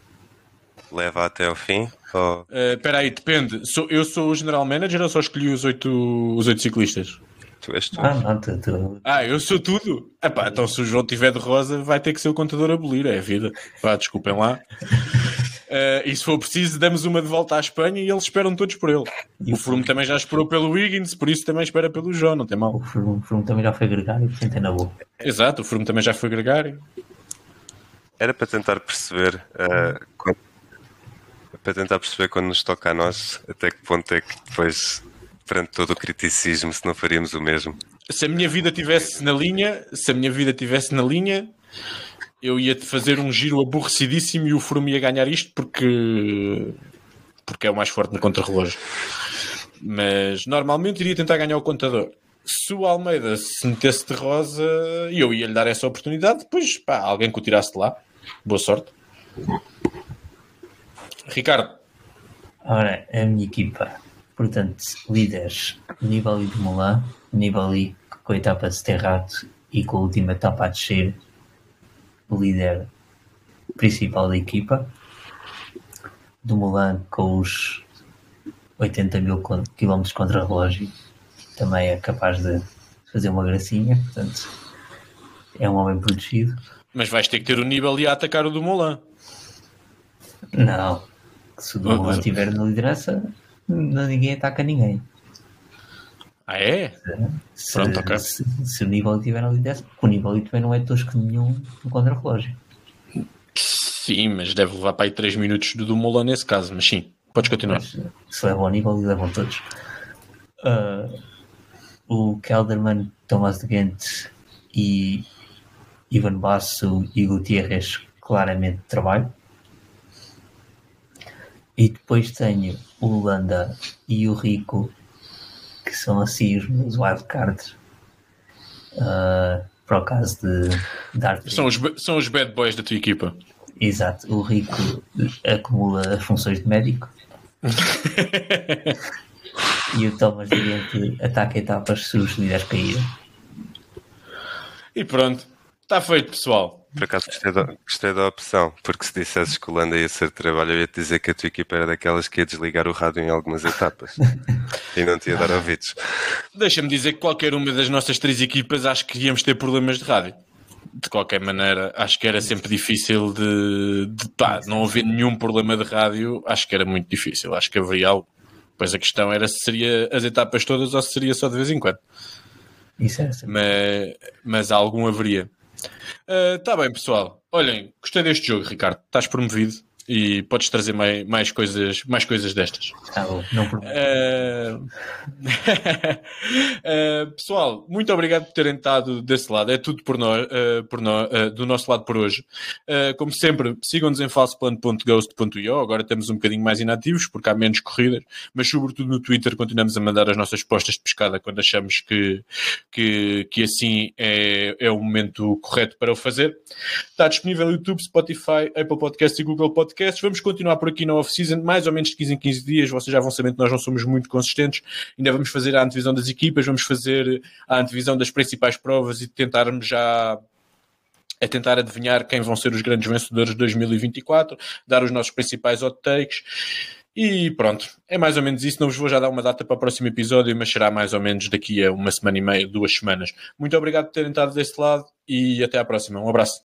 leva até ao fim? Ou... Uh, aí, depende. Sou, eu sou o general manager ou só escolhi os oito, os oito ciclistas? Tu és tu. Ah, não, tu, tu... ah, eu sou tudo. Epá, então se o João tiver de rosa, vai ter que ser o contador a abolir, é a vida. Vá, desculpem lá. Uh, [laughs] e se for preciso, damos uma de volta à Espanha e eles esperam todos por ele. E o Froome também já esperou pelo Wiggins, por isso também espera pelo João, não tem mal. O Froome, Froome também já foi gregário, portanto é na boa. Exato, o Froome também já foi gregário. Era para tentar perceber uh, para tentar perceber quando nos toca a nós, até que ponto é que depois, perante todo o criticismo, se não faríamos o mesmo. Se a minha vida tivesse na linha, se a minha vida tivesse na linha, eu ia-te fazer um giro aborrecidíssimo e o Froome ia ganhar isto porque porque é o mais forte no contrarrelógio. Mas normalmente iria tentar ganhar o contador. Se o Almeida se metesse de rosa, eu ia lhe dar essa oportunidade, depois pá, alguém que o tirasse de lá. Boa sorte. Ricardo. Ora, a minha equipa, portanto, líderes Nibali de Moulin, Nibali com a etapa de Sterrato e com a última etapa a descer, o líder principal da equipa, do Moulin com os 80 mil quilómetros contra relógio, também é capaz de fazer uma gracinha, portanto, é um homem protegido. Mas vais ter que ter o Nibali a atacar o do Moulin. Não, se o ah, estiver na liderança, ninguém ataca ninguém. Ah, é? Se, Pronto, ok. Se, se o nível estiver na liderança, o nível também não é tosco nenhum no contra-relógio. Sim, mas deve levar para aí 3 minutos do Dumoulin nesse caso, mas sim, podes continuar. Mas, se leva ao nível, levam todos. Uh, o Kelderman, Thomas de Ghent e Ivan Basso e Gutierrez claramente trabalho. E depois tenho o Landa e o Rico, que são assim os meus wildcards. Uh, para o caso de dar. São os, são os bad boys da tua equipa. Exato. O Rico acumula funções de médico. [laughs] e o Thomas diria que ataca etapas se os líderes caírem. E pronto. Está feito, pessoal. Por acaso gostei da, gostei da opção, porque se dissesses que o Landa ia ser trabalho, eu ia te dizer que a tua equipa era daquelas que ia desligar o rádio em algumas etapas e não te ia dar ouvidos. Deixa-me dizer que qualquer uma das nossas três equipas acho que íamos ter problemas de rádio. De qualquer maneira, acho que era sempre difícil de, de pá, não haver nenhum problema de rádio, acho que era muito difícil, acho que haveria algo. Pois a questão era se seria as etapas todas ou se seria só de vez em quando. Isso é mas, mas algum haveria. Está uh, bem, pessoal. Olhem, gostei deste jogo, Ricardo. Estás promovido. E podes trazer mais, mais, coisas, mais coisas destas. Tá bom, não uh... uh, [laughs] pessoal, muito obrigado por terem estado desse lado. É tudo por nós, uh, por nós do nosso lado por hoje. como sempre, sigam-nos em falsoplano.ghost.io. Agora estamos um bocadinho mais inativos porque há menos corridas, mas sobretudo no Twitter continuamos a mandar as nossas postas de pescada quando achamos que, que, que assim é, é o momento correto para o fazer. Está disponível no YouTube, Spotify, Apple Podcasts e Google Podcasts podcasts. Vamos continuar por aqui na off-season, mais ou menos de 15 em 15 dias. Vocês já vão saber que nós não somos muito consistentes. Ainda vamos fazer a antevisão das equipas, vamos fazer a antevisão das principais provas e tentarmos já a tentar adivinhar quem vão ser os grandes vencedores de 2024, dar os nossos principais hot takes. E pronto, é mais ou menos isso. Não vos vou já dar uma data para o próximo episódio, mas será mais ou menos daqui a uma semana e meia, duas semanas. Muito obrigado por terem estado deste lado e até à próxima. Um abraço.